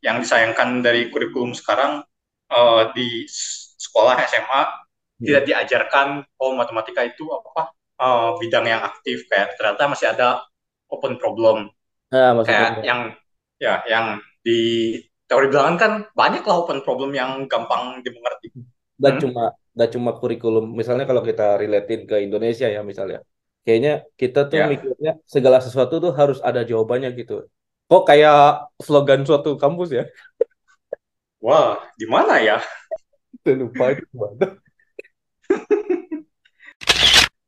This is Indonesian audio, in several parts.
yang disayangkan dari kurikulum sekarang uh, di sekolah SMA hmm. tidak diajarkan oh matematika itu apa uh, bidang yang aktif kayak ternyata masih ada open problem ah, kayak yang ya yang di teori bilangan kan banyak lah open problem yang gampang dimengerti. Dan hmm. cuma dan cuma kurikulum. Misalnya kalau kita relatein ke Indonesia ya misalnya. Kayaknya kita tuh ya. mikirnya segala sesuatu tuh harus ada jawabannya gitu. Kok kayak slogan suatu kampus ya? Wah, di mana ya? lupa itu mana.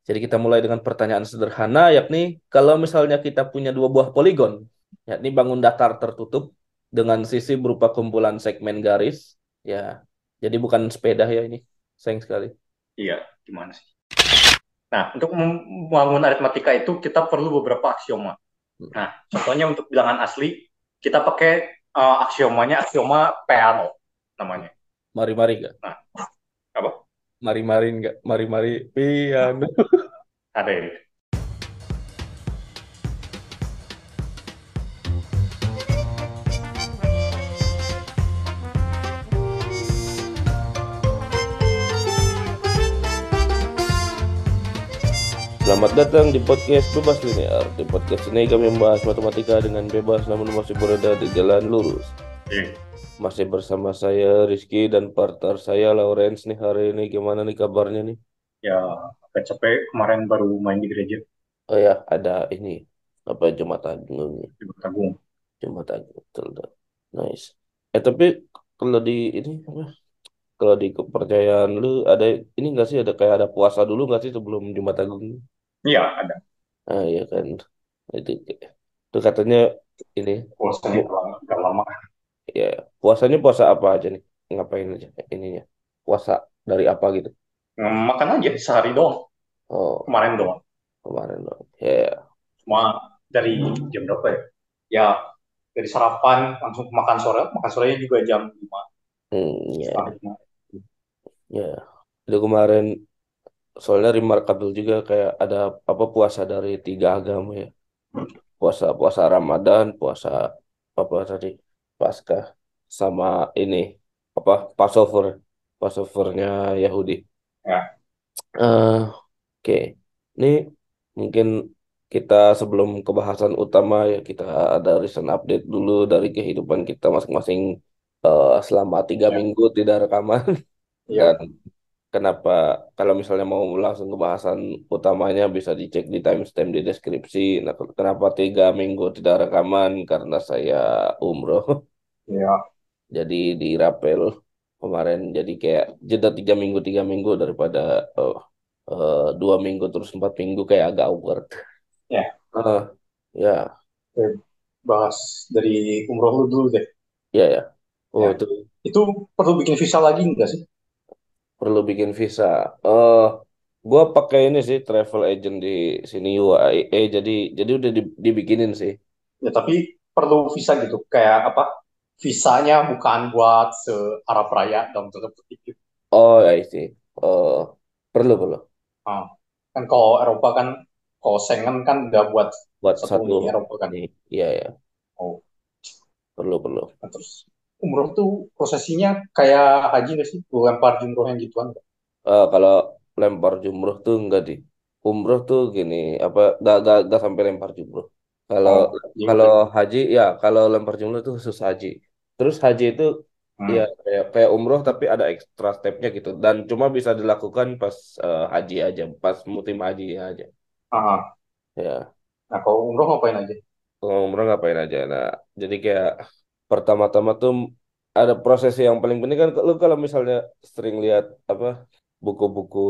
Jadi kita mulai dengan pertanyaan sederhana yakni kalau misalnya kita punya dua buah poligon, yakni bangun datar tertutup dengan sisi berupa kumpulan segmen garis. Ya, jadi bukan sepeda ya ini. Sayang sekali. Iya, gimana sih? Nah, untuk membangun aritmatika itu kita perlu beberapa aksioma. Nah, contohnya untuk bilangan asli, kita pakai uh, aksiomanya aksioma Peano namanya. Mari-mari enggak? Nah, apa? Mari-mari enggak? Mari-mari piano. Ada ini. Selamat datang di podcast Bebas Linear. Di podcast ini kami membahas matematika dengan bebas namun masih berada di jalan lurus. Masih bersama saya Rizky dan partner saya Lawrence nih hari ini. Gimana nih kabarnya nih? Ya, agak capek kemarin baru main di gereja. Oh ya, ada ini apa Jumat Agung. Jumat Agung. Jumat Agung, betul. Nice. Eh tapi kalau di ini apa? Kalau di kepercayaan lu ada ini enggak sih ada kayak ada puasa dulu enggak sih sebelum Jumat Agung? Iya, ada. Ah, iya kan. Itu, itu katanya ini. Puasanya agak lama. Ya, puasanya puasa apa aja nih? Ngapain aja ininya? Puasa dari apa gitu? Makan aja sehari doang. Oh, Kemarin doang. kemarin dong. Ya, ya. Cuma dari jam berapa ya? Ya, dari sarapan langsung makan sore. Makan sorenya juga jam 5. Hmm, ya. Ya. Itu kemarin soalnya remarkable juga kayak ada apa puasa dari tiga agama ya puasa puasa Ramadan puasa apa tadi Paskah sama ini apa Passover Passovernya Yahudi ya uh, oke okay. ini mungkin kita sebelum kebahasan utama ya kita ada recent update dulu dari kehidupan kita masing-masing uh, selama tiga ya. minggu tidak rekaman ya. dan kenapa kalau misalnya mau langsung ke bahasan utamanya bisa dicek di timestamp di deskripsi. Nah, kenapa tiga minggu tidak rekaman? Karena saya umroh. Ya. Jadi di rapel kemarin jadi kayak jeda tiga minggu tiga minggu daripada oh, uh, dua minggu terus empat minggu kayak agak awkward. Ya. Uh, ya. Bahas dari umroh lu dulu deh. Ya ya. Oh ya. itu. Itu perlu bikin visa lagi enggak sih? Perlu bikin visa. Eh, uh, gue pakai ini sih travel agent di sini UAE, jadi jadi udah dibikinin sih. Ya tapi perlu visa gitu, kayak apa? Visanya bukan buat se Arab Raya dalam tanda kutip. Gitu. Oh ya sih. Uh, perlu perlu. Ah, kan kalau Eropa kan, kalau Schengen kan udah buat buat satu, satu Eropa kan. Iya ya. Oh. Perlu perlu. Nah, terus umroh tuh prosesinya kayak haji nggak sih? Lempar jumroh yang gituan Uh, kalau lempar jumroh tuh enggak di. Umroh tuh gini, apa gak, gak, gak sampai lempar jumroh. Kalau oh, iya, kalau haji ya kalau lempar jumroh itu khusus haji. Terus haji itu hmm. ya kayak, kayak umroh tapi ada ekstra stepnya gitu dan cuma bisa dilakukan pas uh, haji aja, pas musim haji aja. Aha. Ya. Nah kalau umroh ngapain aja? Kalau umroh ngapain aja? Nah jadi kayak pertama-tama tuh ada proses yang paling penting kan lu kalau misalnya sering lihat apa buku-buku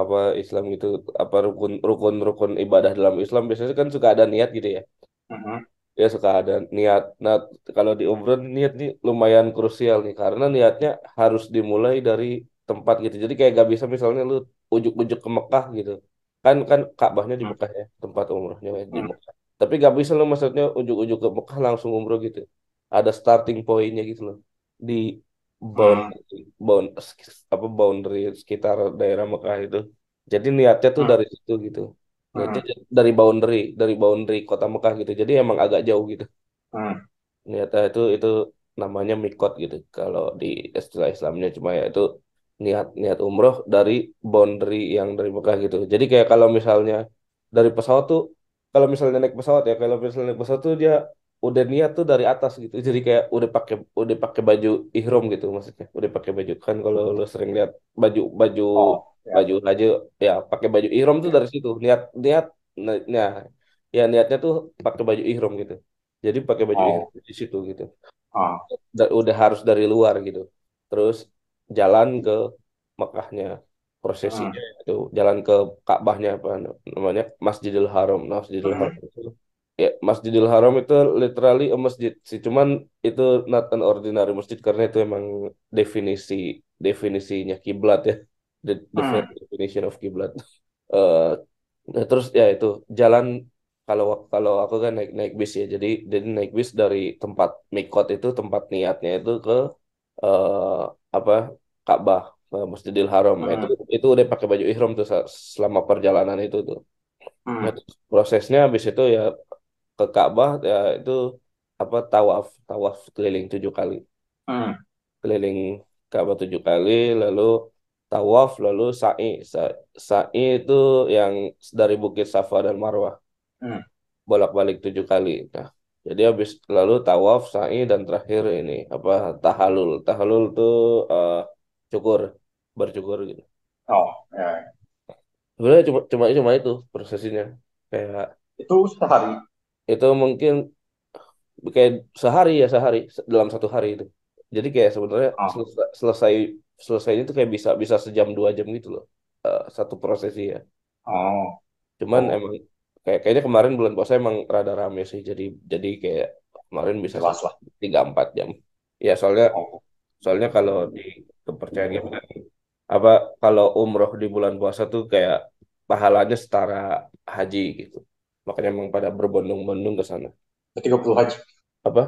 apa Islam itu apa rukun rukun rukun ibadah dalam Islam biasanya kan suka ada niat gitu ya. Uh-huh. ya suka ada niat. Nah kalau di umroh niat nih lumayan krusial nih karena niatnya harus dimulai dari tempat gitu. Jadi kayak gak bisa misalnya lu ujuk-ujuk ke Mekah gitu. Kan kan Ka'bahnya di Mekah ya tempat umrohnya di mm. Mekah. Tapi gak bisa lu maksudnya ujuk-ujuk ke Mekah langsung umroh gitu ada starting pointnya gitu loh di boundary, hmm. bound apa boundary sekitar daerah Mekah itu. Jadi niatnya tuh hmm. dari situ gitu. Niatnya hmm. dari boundary, dari boundary kota Mekah gitu. Jadi emang agak jauh gitu. Hmm. Niatnya itu itu namanya mikot gitu kalau di istilah Islamnya cuma ya itu niat niat umroh dari boundary yang dari Mekah gitu jadi kayak kalau misalnya dari pesawat tuh kalau misalnya naik pesawat ya kalau misalnya naik pesawat tuh dia udah niat tuh dari atas gitu. Jadi kayak udah pakai udah pakai baju ihram gitu maksudnya. Udah pakai baju kan kalau lo sering lihat baju baju Oh, ya. baju aja ya pakai baju ihram tuh Ya. dari situ. Niat niat nah ya niatnya tuh pakai baju ihram gitu. Jadi pakai baju Oh, di situ gitu. Da- udah harus dari luar gitu. Terus jalan ke Mekahnya hmm, prosesinya itu. Jalan ke Ka'bahnya apa namanya? Masjidil Haram. Nah, Masjidil Haram hmm, itu ya Masjidil Haram itu literally a masjid sih. Cuman itu not an ordinary masjid karena itu emang definisi definisinya kiblat ya. The, the hmm, definition of kiblat. Nah, terus ya itu jalan kalau kalau aku kan naik naik bis ya. Jadi jadi naik bis dari tempat mikot itu tempat niatnya itu ke eh, apa Ka'bah Masjidil Haram. Nah, itu hmm, itu udah pakai baju ihram tuh selama perjalanan itu tuh. Nah, hmm, terus prosesnya habis itu ya ke Ka'bah ya itu apa tawaf tawaf keliling tujuh kali. Hmm, keliling Ka'bah tujuh kali lalu tawaf lalu sa'i. Sa- sa'i itu yang dari Bukit Safa dan Marwah. Hmm. bolak-balik tujuh kali nah jadi habis lalu tawaf sa'i dan terakhir ini apa tahalul. Tahalul tuh eh, cukur bercukur gitu. Oh, ya. sebenarnya cuma cuma cuma itu prosesnya kayak Itu sehari. Itu mungkin kayak sehari ya sehari se- dalam satu hari itu. Jadi kayak sebenarnya Ah, selesai selesai selesainya itu kayak bisa bisa sejam dua jam gitu loh eh, satu prosesi ya. Oh, cuman oh, emang kayak kayaknya kemarin bulan puasa emang rada rame sih jadi jadi kayak kemarin bisa jelas sampai lah. tiga empat jam. Ya soalnya Oh, soalnya kalau di kepercayaan kan apa kalau umroh di bulan puasa tuh kayak pahalanya setara haji gitu makanya emang pada berbondong-bondong ke sana udah 30 haji. apa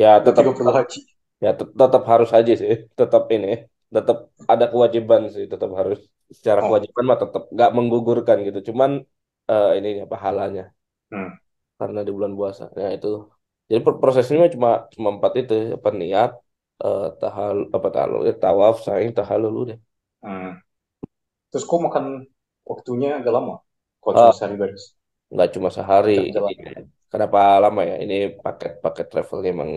ya tetap 30 haji. Ya tet- tetap harus aja sih, tetap ini, tetap ada kewajiban sih, tetap harus secara Oh, kewajiban mah tetap nggak menggugurkan gitu, cuman eh ininya pahalanya hmm, karena di bulan puasa. Ya itu, jadi prosesnya cuma cuma empat itu, apa niat, eh tahal apa tahallul, ya, tawaf, sa'i, tahallul udah. hmm. Terus kok makan waktunya agak lama? Kok cuma Ah, sehari beres? Nggak cuma sehari. Kenapa lama ya? Ini paket-paket travelnya emang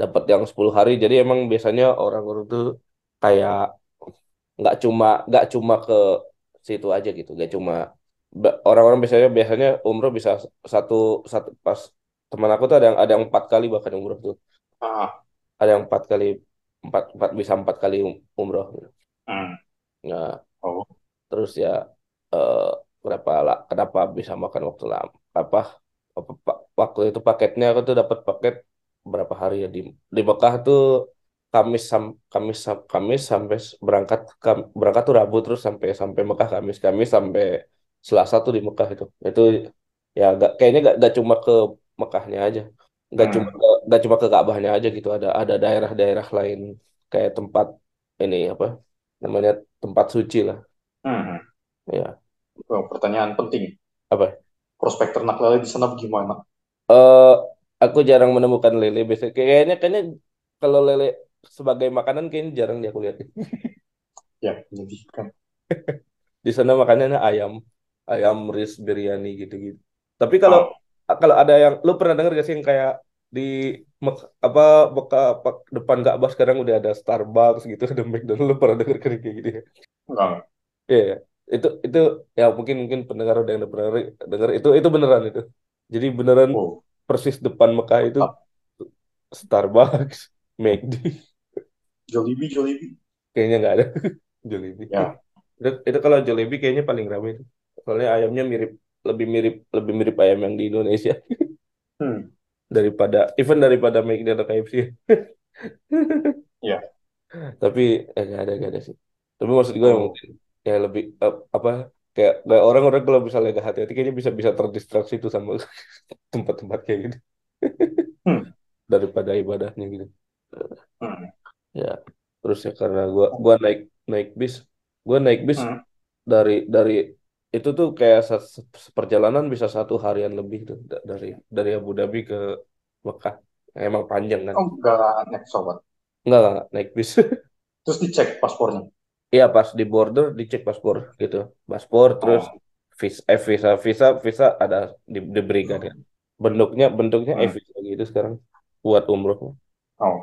dapat yang 10 hari, jadi emang biasanya orang-orang tuh kayak nggak cuma nggak cuma ke situ aja gitu nggak cuma orang-orang biasanya biasanya umroh bisa satu satu pas teman aku tuh ada yang ada yang empat kali bahkan umroh tuh Ah, ada yang empat kali empat empat bisa empat kali um- umroh hmm. nah Oh, terus ya eh, kenapa lah kenapa bisa makan waktu lama apa, apa pa- waktu itu paketnya aku tuh dapat paket berapa hari ya di di Mekah tuh Kamis sam Kamis sam- Kamis sampai berangkat kam- berangkat tuh Rabu terus sampai sampai Mekah Kamis Kamis sampai Selasa tuh di Mekah itu. Itu ya gak, kayaknya gak, gak cuma ke Mekahnya aja gak cuma hmm, ke, gak cuma ke Ka'bahnya aja gitu ada ada daerah-daerah lain kayak tempat ini apa namanya tempat suci lah. Hmm. ya Oh, pertanyaan penting. apa Prospek ternak lele di sana bagaimana? eh aku jarang menemukan lele biasanya kayaknya kayaknya kalau lele sebagai makanan kayaknya jarang deh aku lihat Ya, menyedihkan. di sana makanannya ayam ayam ris biryani gitu-gitu tapi kalau Ah, kalau ada yang lu pernah dengar gak sih yang kayak di apa Mekah apa- depan Ka'bah sekarang udah ada Starbucks gitu ada McDonald lu pernah dengar kan kayak gitu ya enggak. Iya ya. Itu itu ya mungkin mungkin pendengar udah yang pernah dengar itu itu beneran itu. Jadi beneran Oh, persis depan Mekah itu. Starbucks McD Jollibee, Jollibee. kayaknya nggak ada. Jollibee. Ya, itu, itu kalau Jollibee kayaknya paling ramai itu. Soalnya ayamnya mirip lebih mirip lebih mirip ayam yang di Indonesia. Hmm, daripada even daripada McD atau KFC ya. tapi eh, nggak ada nggak ada sih. Tapi maksud gue yang Oh, mungkin ya lebih eh, apa kayak kayak orang-orang kalau misalnya gak hati-hati kayaknya bisa bisa terdistraksi itu sama tempat-tempat kayak gitu hmm, daripada ibadahnya gitu hmm, ya terus ya karena gua gua naik naik bis gua naik bis hmm. dari dari itu tuh kayak se- se- seperjalanan bisa satu harian lebih tuh da- dari dari Abu Dhabi ke Mekah emang panjang kan. Oh, nggak naik pesawat. Enggak, enggak, enggak, naik bis. Terus dicek paspornya. Iya pas di border dicek paspor gitu, paspor terus Oh, visa, eh, visa, visa, visa ada di, diberikan kan. Bentuknya bentuknya hmm. e-visa gitu sekarang buat umroh oh.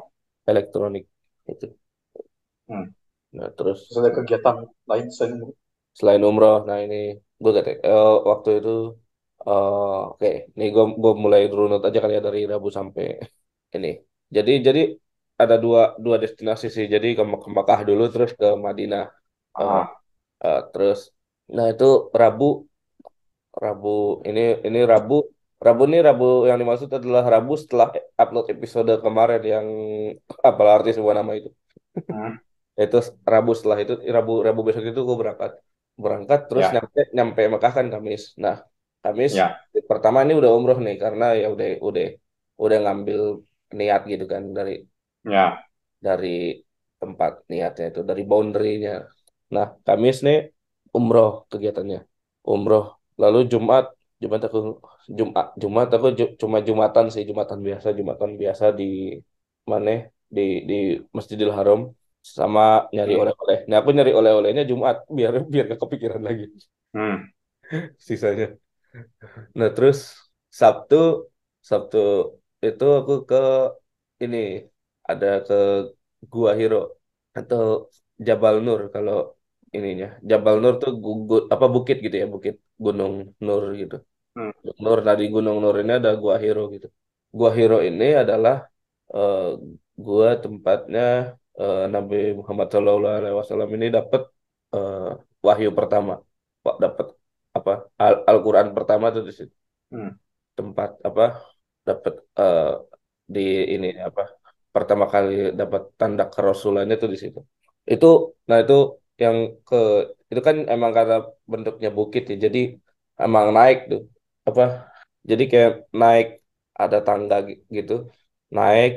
elektronik itu. Hmm. Nah terus Terus ada kegiatan lain selain itu? selain umroh, nah ini gue kata eh, waktu itu eh, oke, nih gue gue mulai runut aja kali ya dari Rabu sampai ini. Jadi jadi ada dua dua destinasi sih. Jadi ke, ke Makkah dulu terus ke Madinah. Ah, eh, terus nah itu Rabu Rabu ini ini Rabu Rabu ini Rabu yang dimaksud adalah Rabu setelah upload episode kemarin yang apalah arti sebuah nama itu. hmm. Itu Rabu setelah itu Rabu Rabu besok itu gue berangkat berangkat terus Ya, nyampe nyampe Mekah kan Kamis. Nah Kamis ya, pertama ini udah umroh nih karena ya udah udah udah ngambil niat gitu kan dari ya. dari tempat niatnya itu dari boundary-nya. Nah Kamis nih umroh kegiatannya umroh lalu Jumat Jumat aku Jumat Jumat aku ju- cuma Jumatan sih Jumatan biasa Jumatan biasa di mana di di Masjidil Haram sama nyari Hmm. oleh-oleh. Nah aku nyari oleh-olehnya Jumat biar biar gak kepikiran lagi Hmm. sisanya. Nah terus Sabtu Sabtu itu aku ke ini ada ke Gua Hiro atau Jabal Nur kalau ininya Jabal Nur tuh gu- gu- apa bukit gitu ya bukit Gunung Nur gitu. Hmm. Nur dari Gunung Nur ini ada Gua Hiro gitu. Gua Hiro ini adalah eh, gua tempatnya eh, Nabi Muhammad Shallallahu Alaihi Wasallam ini dapat eh, wahyu pertama, Pak dapat apa Al Al-Quran pertama tuh di situ Hmm. tempat apa dapat eh, di ini apa pertama kali dapat tanda kerasulannya tuh di situ. Itu nah itu yang ke itu kan emang karena bentuknya bukit ya. Jadi emang naik tuh apa jadi kayak naik ada tangga gi- gitu naik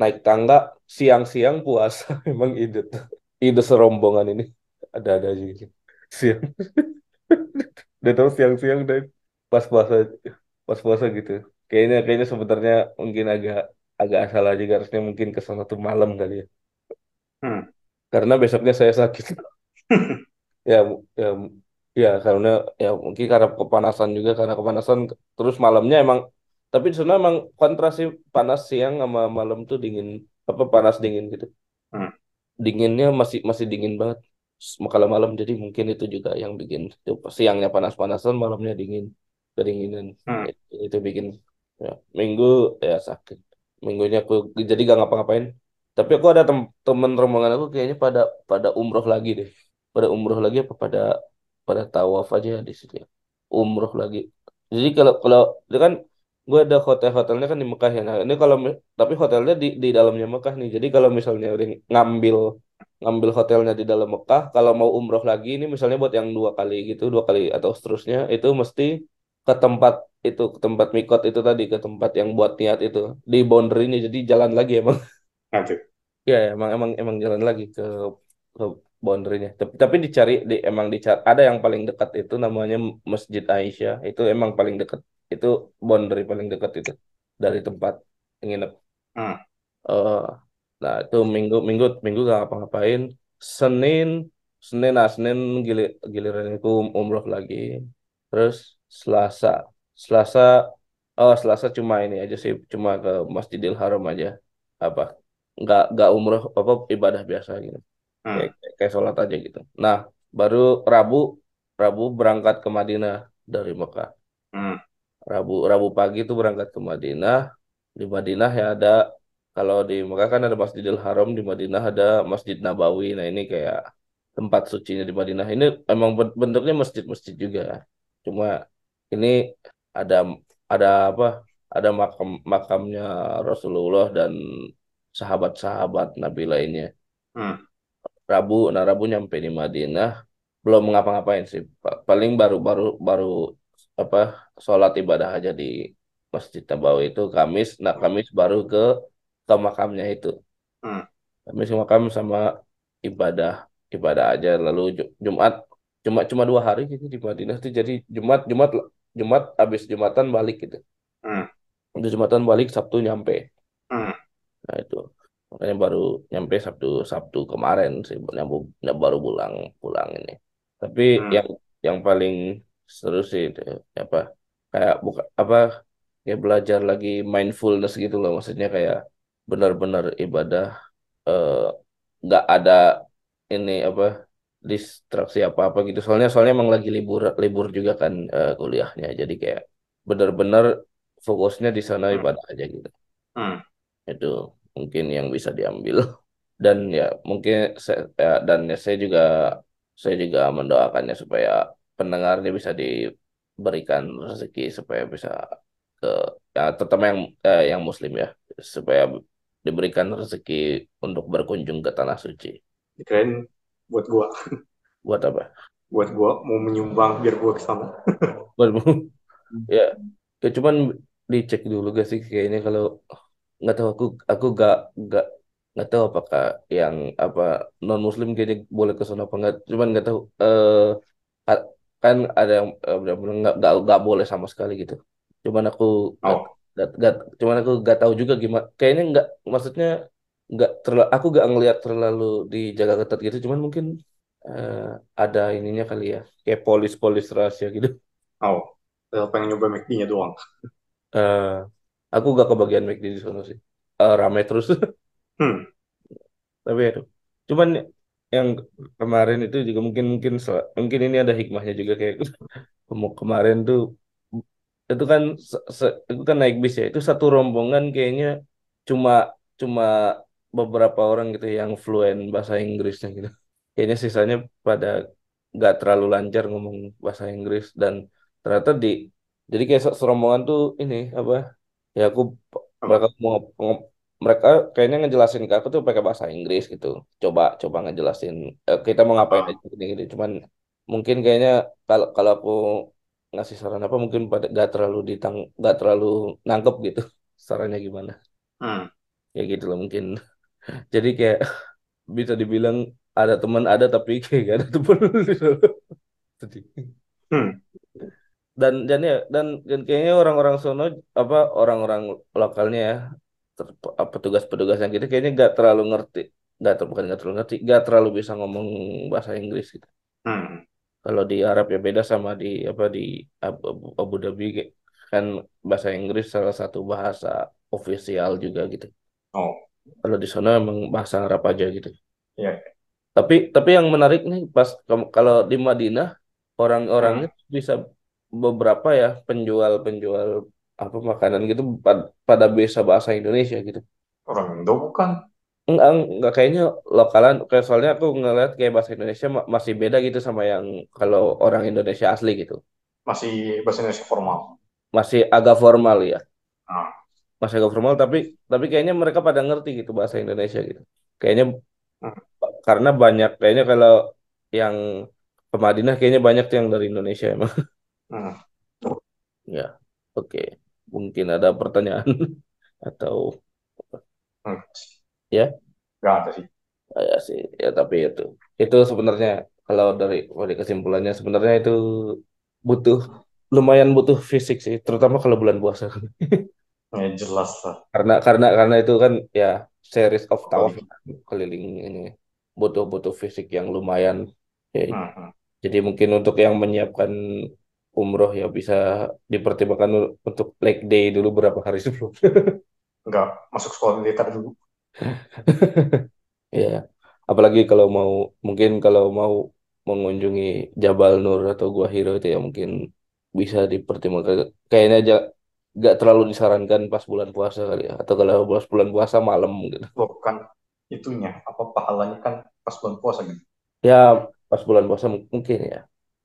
naik tangga siang-siang puasa emang ide tuh. ide serombongan ini ada-ada aja gitu siang udah tahu siang-siang deh pas puasa pas puasa gitu kayaknya kayaknya sebenarnya mungkin agak agak asal aja harusnya mungkin ke sana tuh malam kali ya Hmm. karena besoknya saya sakit ya ya ya karena ya mungkin karena kepanasan juga karena kepanasan terus malamnya emang tapi sebenarnya emang kontrasi panas siang sama malam tuh dingin apa panas dingin gitu Hmm. dinginnya masih masih dingin banget kalau malam jadi mungkin itu juga yang bikin siangnya panas-panasan malamnya dingin kedinginan Hmm. itu, itu bikin ya, minggu ya sakit minggunya aku jadi gak ngapa-ngapain. Tapi aku ada tem temen rombongan aku kayaknya pada pada umroh lagi deh. Pada umroh lagi apa pada pada tawaf aja di situ ya. Umroh lagi. Jadi kalau kalau itu kan gue ada hotel-hotelnya kan di Mekah ya. Nah ini kalau tapi hotelnya di di dalamnya Mekah nih. Jadi kalau misalnya udah ngambil ngambil hotelnya di dalam Mekah kalau mau umroh lagi ini misalnya buat yang dua kali gitu dua kali atau seterusnya itu mesti ke tempat itu ke tempat mikot itu tadi ke tempat yang buat niat itu. Di boundary-nya jadi jalan lagi emang. Nanti. ya emang emang emang jalan lagi ke ke boundary-nya. Tapi, tapi dicari di emang dicari ada yang paling dekat itu namanya Masjid Aisyah. Itu emang paling dekat itu boundary paling dekat itu dari tempat nginep. Hmm. Eh, nah itu minggu minggu minggu gak ngapa-ngapain Senin Senin nah Senin gili, giliran itu umroh lagi. Terus Selasa Selasa oh Selasa cuma ini aja sih cuma ke Masjidil Haram aja. Apa nggak nggak umroh apa ibadah biasa gitu. Hmm. kayak kayak sholat aja gitu. Nah baru Rabu Rabu berangkat ke Madinah dari Mekah. Hmm. Rabu Rabu pagi itu berangkat ke Madinah. Di Madinah ya ada kalau di Mekah kan ada Masjidil Haram di Madinah ada Masjid Nabawi. Nah ini kayak tempat sucinya di Madinah. Ini emang ben- bentuknya masjid-masjid juga. Cuma ini ada ada apa? Ada makam makamnya Rasulullah dan sahabat-sahabat Nabi lainnya. Hmm. Rabu nah Rabu nyampe di Madinah. Belum ngapa-ngapain sih. Pa- paling baru baru baru apa sholat ibadah aja di Masjid Nabawi itu Kamis. Nah Kamis baru ke ke makamnya itu. Hmm. Kamis ke makam sama ibadah ibadah aja. Lalu Ju- Jumat cuma cuma dua hari gitu di Madinah tuh. Jadi Jumat Jumat Jumat habis Jumatan balik gitu Hmm. habis Jumatan balik Sabtu nyampe Hmm. Nah itu makanya baru nyampe Sabtu Sabtu kemarin sih nyambung baru pulang pulang ini. Tapi Hmm. yang yang paling seru sih itu apa kayak buka apa kayak belajar lagi mindfulness gitu loh maksudnya kayak benar-benar ibadah eh, nggak ada ini apa distraksi apa-apa gitu. Soalnya soalnya emang lagi libur libur juga kan eh, kuliahnya. Jadi kayak benar-benar fokusnya di sana Hmm. ibadah aja gitu. Hmm. Itu mungkin yang bisa diambil. Dan ya mungkin saya, ya, dan ya, saya juga saya juga mendoakannya supaya pendengarnya bisa diberikan rezeki supaya bisa ke ya terutama yang eh, yang muslim ya supaya diberikan rezeki untuk berkunjung ke tanah suci. Kirain buat gua, Buat apa? buat gua mau menyumbang biar gua ke sana. Buat ya, ya cuman dicek dulu gak sih kayaknya kalau nggak tahu aku aku gak gak nggak tahu apakah yang apa non muslim kayaknya boleh ke sana apa nggak. Cuman nggak tahu eh a- kan ada yang eh, benar-benar nggak nggak nggak boleh sama sekali gitu. Cuman aku Oh, nggak nggak- cuman aku nggak tahu juga gimana kayaknya nggak maksudnya nggak terlalu aku nggak ngelihat terlalu dijaga ketat gitu cuman mungkin eh, ada ininya kali ya kayak polis-polis rahasia gitu oh, saya pengen nyoba McD-nya doang. Eh, aku gak kebagian McD di sana sih Eh, rame terus Hmm. tapi itu cuman yang kemarin itu juga mungkin mungkin mungkin ini ada hikmahnya juga kayak Kem- kemarin tuh itu kan itu kan naik bis ya itu satu rombongan kayaknya cuma cuma beberapa orang gitu yang fluent bahasa Inggrisnya gitu. Kayaknya sisanya pada nggak terlalu lancar ngomong bahasa Inggris dan ternyata di jadi kayak se- serombongan tuh ini apa ya aku mereka mau mereka kayaknya ngejelasin ke aku tuh pakai bahasa Inggris gitu. Coba coba ngejelasin eh, kita mau ngapain Ah, aja gini gitu. Cuman mungkin kayaknya kalau kalau aku ngasih saran apa mungkin pada gak terlalu ditang gak terlalu nangkep gitu sarannya gimana. Hmm. ya gitu loh mungkin jadi kayak bisa dibilang ada teman ada tapi kayak gak ada teman sedih. Hmm. dan dan ya dan dan kayaknya orang-orang sono apa orang-orang lokalnya ya petugas-petugas yang gitu kayaknya gak terlalu ngerti. Gak bukan gak terlalu ngerti gak terlalu bisa ngomong bahasa Inggris gitu. Hmm. kalau di Arab ya beda sama di apa di Abu, Dhabi kayak- kan bahasa Inggris salah satu bahasa ofisial juga gitu. Oh, kalau di sana emang bahasa Arab aja gitu iya. tapi tapi yang menarik nih pas kalau di Madinah orang-orangnya Hmm. bisa beberapa ya penjual-penjual apa makanan gitu pad- pada bisa bahasa Indonesia gitu. Orang Indo bukan? Enggak, enggak kayaknya lokalan kayak soalnya aku ngeliat kayak bahasa Indonesia ma- masih beda gitu sama yang kalau orang Indonesia asli gitu. Masih bahasa Indonesia formal. Masih agak formal ya. Ah, Masih agak formal tapi tapi kayaknya mereka pada ngerti gitu bahasa Indonesia gitu. Kayaknya hmm. karena banyak kayaknya kalau yang ke Madinah kayaknya banyak yang dari Indonesia emang. Hmm. Ya, oke. Mungkin ada pertanyaan atau Hmm. ya, Nggak ada sih. ya sih. Ya tapi itu itu sebenarnya kalau dari dari kesimpulannya sebenarnya itu butuh lumayan butuh fisik sih, terutama kalau bulan puasa. Ya jelas lah. Karena karena karena itu kan ya series of tawaf keliling ini butuh butuh fisik yang lumayan. Ya, hmm. jadi mungkin untuk yang menyiapkan umroh ya bisa dipertimbangkan untuk leg day dulu berapa hari sebelum. Nggak masuk sekolah militer dulu. Ya, apalagi kalau mau mungkin kalau mau mengunjungi Jabal Nur atau Gua Hiro itu ya mungkin bisa dipertimbangkan. Kayaknya aja nggak terlalu disarankan pas bulan puasa kali ya. Atau kalau pas bulan puasa malam gitu. Bukan itunya. Apa pahalanya kan pas bulan puasa gitu. Ya pas bulan puasa mungkin ya.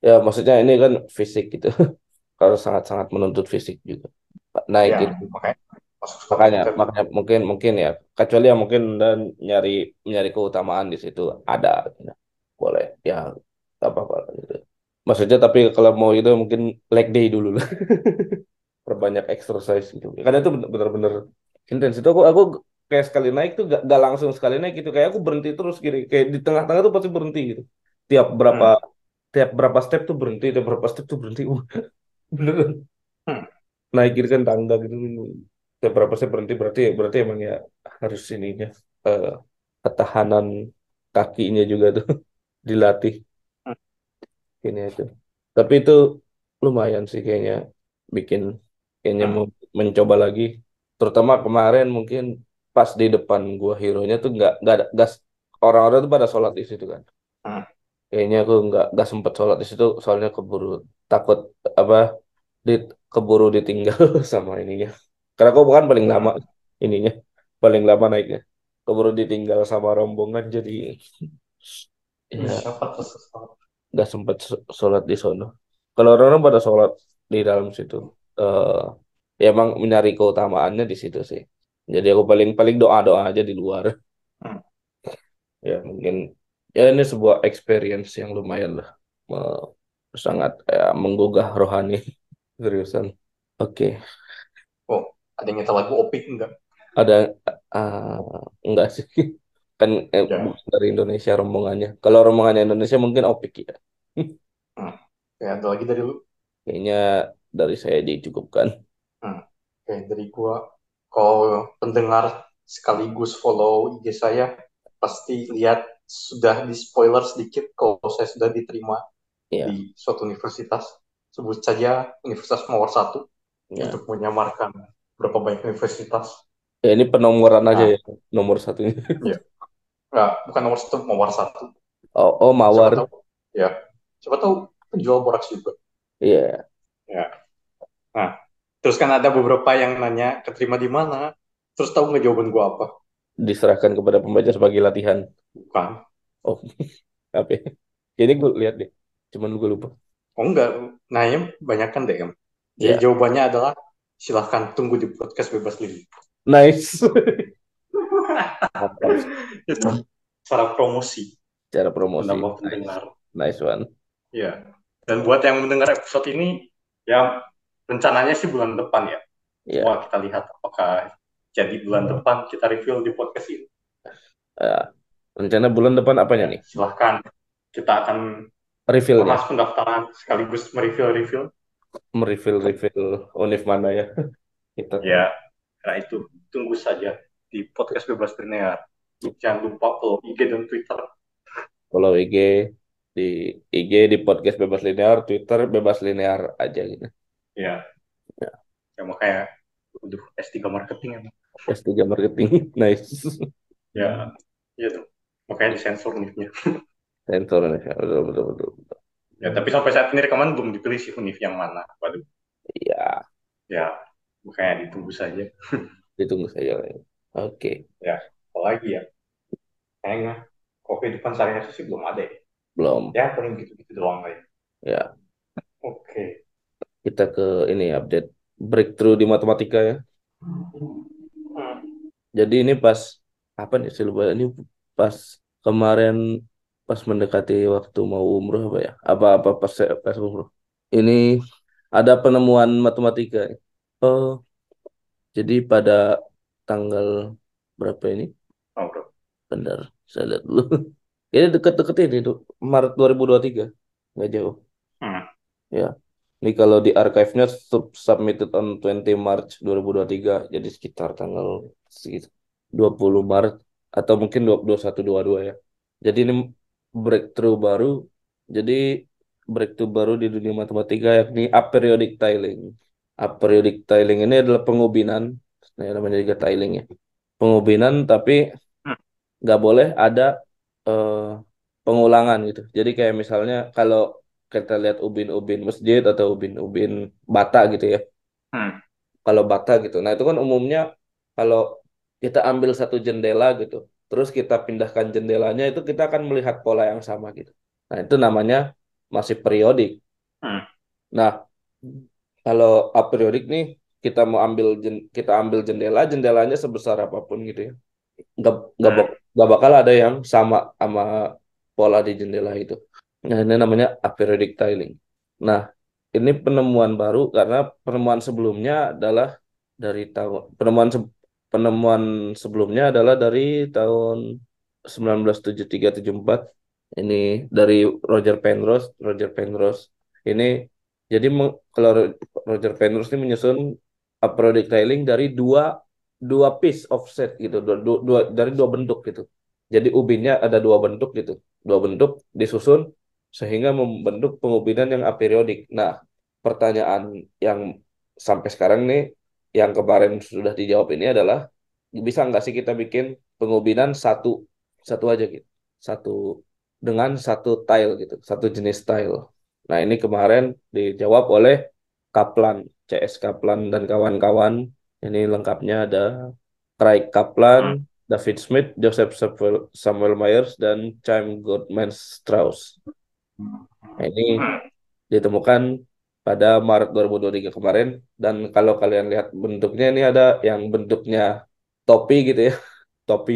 Ya maksudnya ini kan fisik gitu. Kalau sangat-sangat menuntut fisik juga. Naik Ya, itu. makanya Makanya, makanya mungkin mungkin ya. Kecuali yang mungkin dan nyari nyari keutamaan di situ ada. gitu. Boleh ya nggak apa-apa gitu. Maksudnya tapi kalau mau itu mungkin leg day dulu lah. Perbanyak exercise gitu. Karena itu bener- bener-bener intens. Itu aku aku kayak sekali naik tuh gak, gak langsung sekali naik gitu. Kayak aku berhenti terus gitu. Kayak di tengah-tengah tuh pasti berhenti gitu. Tiap berapa Hmm. tiap berapa step tuh berhenti, tiap berapa step tuh berhenti. Uh, beneran. Hmm. Naik gitu kan tangga gitu. Saya berapa sih berhenti berarti berarti emang ya harus ininya eh, ketahanan kakinya juga tuh dilatih Hmm. ini itu. Tapi itu lumayan sih kayaknya bikin kayaknya Hmm. mau mencoba lagi. Terutama kemarin mungkin pas di depan gua hero-nya tuh nggak nggak ada nggak orang-orang tuh pada sholat di situ kan. Hmm. Kayaknya aku nggak nggak sempet sholat di situ soalnya keburu takut apa di keburu ditinggal sama ininya. Karena aku bukan paling lama Hmm. ininya paling lama naiknya. Keburu ditinggal sama rombongan jadi ya nggak sempet sh- sholat di sono. Kalau orang-orang pada sholat di dalam situ, eh ya emang mencari keutamaannya di situ sih. Jadi aku paling paling doa doa aja di luar. Hmm. Ya mungkin ya ini sebuah experience yang lumayan lah, Me- sangat ya, menggugah rohani seriusan. Oke, Oh, ada yang lagu Opik enggak? ada ah, enggak sih kan eh, Ya. dari Indonesia rombongannya. Kalau rombongannya Indonesia mungkin opik ya. Hmm. Ya, ada lagi dari lu. Kayaknya dari saya dicukupkan. Hmm. Oke, dari gua. Kalau pendengar sekaligus follow IG saya, pasti lihat sudah di spoiler sedikit kalau saya sudah diterima Ya, di suatu universitas. Sebut saja Universitas Mawar 1 ya. untuk menyamarkan berapa banyak universitas. Ya, ini penomoran aja Nah. ya, nomor satunya. Nggak, bukan nomor satu, Mawar 1. Oh, oh Siapa Mawar. tahu, ya. Siapa tahu penjual boraks juga. Iya, Nah, terus kan ada beberapa yang nanya, keterima di mana? Terus tahu nggak jawaban gua apa? diserahkan kepada pembaca sebagai latihan. Bukan. Oh, apa? ya? Ini gue lihat deh. Cuman gue lupa. Oh enggak, nanya banyak kan Em. Jadi Ya. jawabannya adalah silahkan tunggu di podcast bebas lini. Nice. Itu cara promosi, Cara promosi. menambah Nice. Nice one. Ya. Dan buat yang mendengar episode ini, ya rencananya sih bulan depan ya. Ya, Wah, kita lihat apakah jadi bulan depan kita review di podcast ini. ya. rencana bulan depan apanya nih? Silahkan kita akan Reveal-nya. Mas pendaftaran sekaligus mereview-review. Mereveal-reveal univ mana ya? Kita Ya, karena itu tunggu saja di podcast bebas linear. Jangan lupa follow IG dan Twitter. follow IG di IG di podcast bebas linear, Twitter bebas linear aja gitu. Ya. Ya. Ya makanya, aduh S3 marketing emang. S3 marketing. Nice. Ya, iya tuh. Makanya disensor univnya. Sensor nih. Betul, betul, betul. betul. Ya, tapi sampai saat ini rekaman belum dipilih sih univ yang mana. Waduh, Ya, ya makanya ditunggu saja. ditunggu saja. Oke, Apalagi ya, kayaknya kok kehidupan sehari-hari sih belum ada ya. belum. Ya, paling gitu-gitu doang lah ya. Ya, Oke. Kita ke ini update breakthrough di matematika ya. Hmm. Jadi ini pas apa nih sih lupa ini pas kemarin pas mendekati waktu mau umroh apa ya? Apa apa pas pas umroh. Ini ada penemuan matematika. Oh, jadi pada tanggal berapa ini? Oh, bro. Bentar, saya lihat dulu. Ini deket-deket ini tuh, Maret 2023. Nggak jauh. Hmm. Ya. Ini kalau di archive-nya sub- submitted on 20 March 2023. Jadi sekitar tanggal sekitar 20 Maret atau mungkin 21 22 ya. Jadi ini breakthrough baru. Jadi breakthrough baru di dunia matematika yakni aperiodic tiling. Aperiodic tiling ini adalah pengubinan. Nah, namanya juga tiling ya. Pengubinan tapi nggak boleh ada eh, pengulangan gitu. Jadi kayak misalnya kalau kita lihat ubin-ubin masjid atau ubin-ubin bata gitu ya. Hmm. Kalau bata gitu. Nah, itu kan umumnya kalau kita ambil satu jendela gitu, terus kita pindahkan jendelanya itu kita akan melihat pola yang sama gitu. Nah, itu namanya masih periodik. Hmm. Nah, kalau apriodik nih kita mau ambil jen- kita ambil jendela, jendelanya sebesar apa pun gitu ya. Nggak, nggak, Hmm. bakal ada yang sama sama pola di jendela itu. Nah, ini namanya aperiodic tiling. Nah, ini penemuan baru karena penemuan sebelumnya adalah dari tahun penemuan se- penemuan sebelumnya adalah dari tahun 1973-74. Ini dari Roger Penrose, Roger Penrose. Ini jadi kalau Ro- Roger Penrose ini menyusun periodic tiling dari dua dua piece of set gitu, dua, dua, dua dari dua bentuk gitu. Jadi ubinnya ada dua bentuk gitu, dua bentuk disusun sehingga membentuk pengubinan yang aperiodic. Nah, pertanyaan yang sampai sekarang nih, yang kemarin sudah dijawab ini adalah bisa nggak sih kita bikin pengubinan satu satu aja gitu, satu dengan satu tile gitu, satu jenis tile. Nah, ini kemarin dijawab oleh Kaplan, CS Kaplan dan kawan-kawan. Ini lengkapnya ada Craig Kaplan, David Smith, Joseph Samuel Myers, dan Chaim Goodman Strauss. Nah, ini ditemukan pada Maret 2023 kemarin. Dan kalau kalian lihat bentuknya ini ada yang bentuknya topi gitu ya. Topi.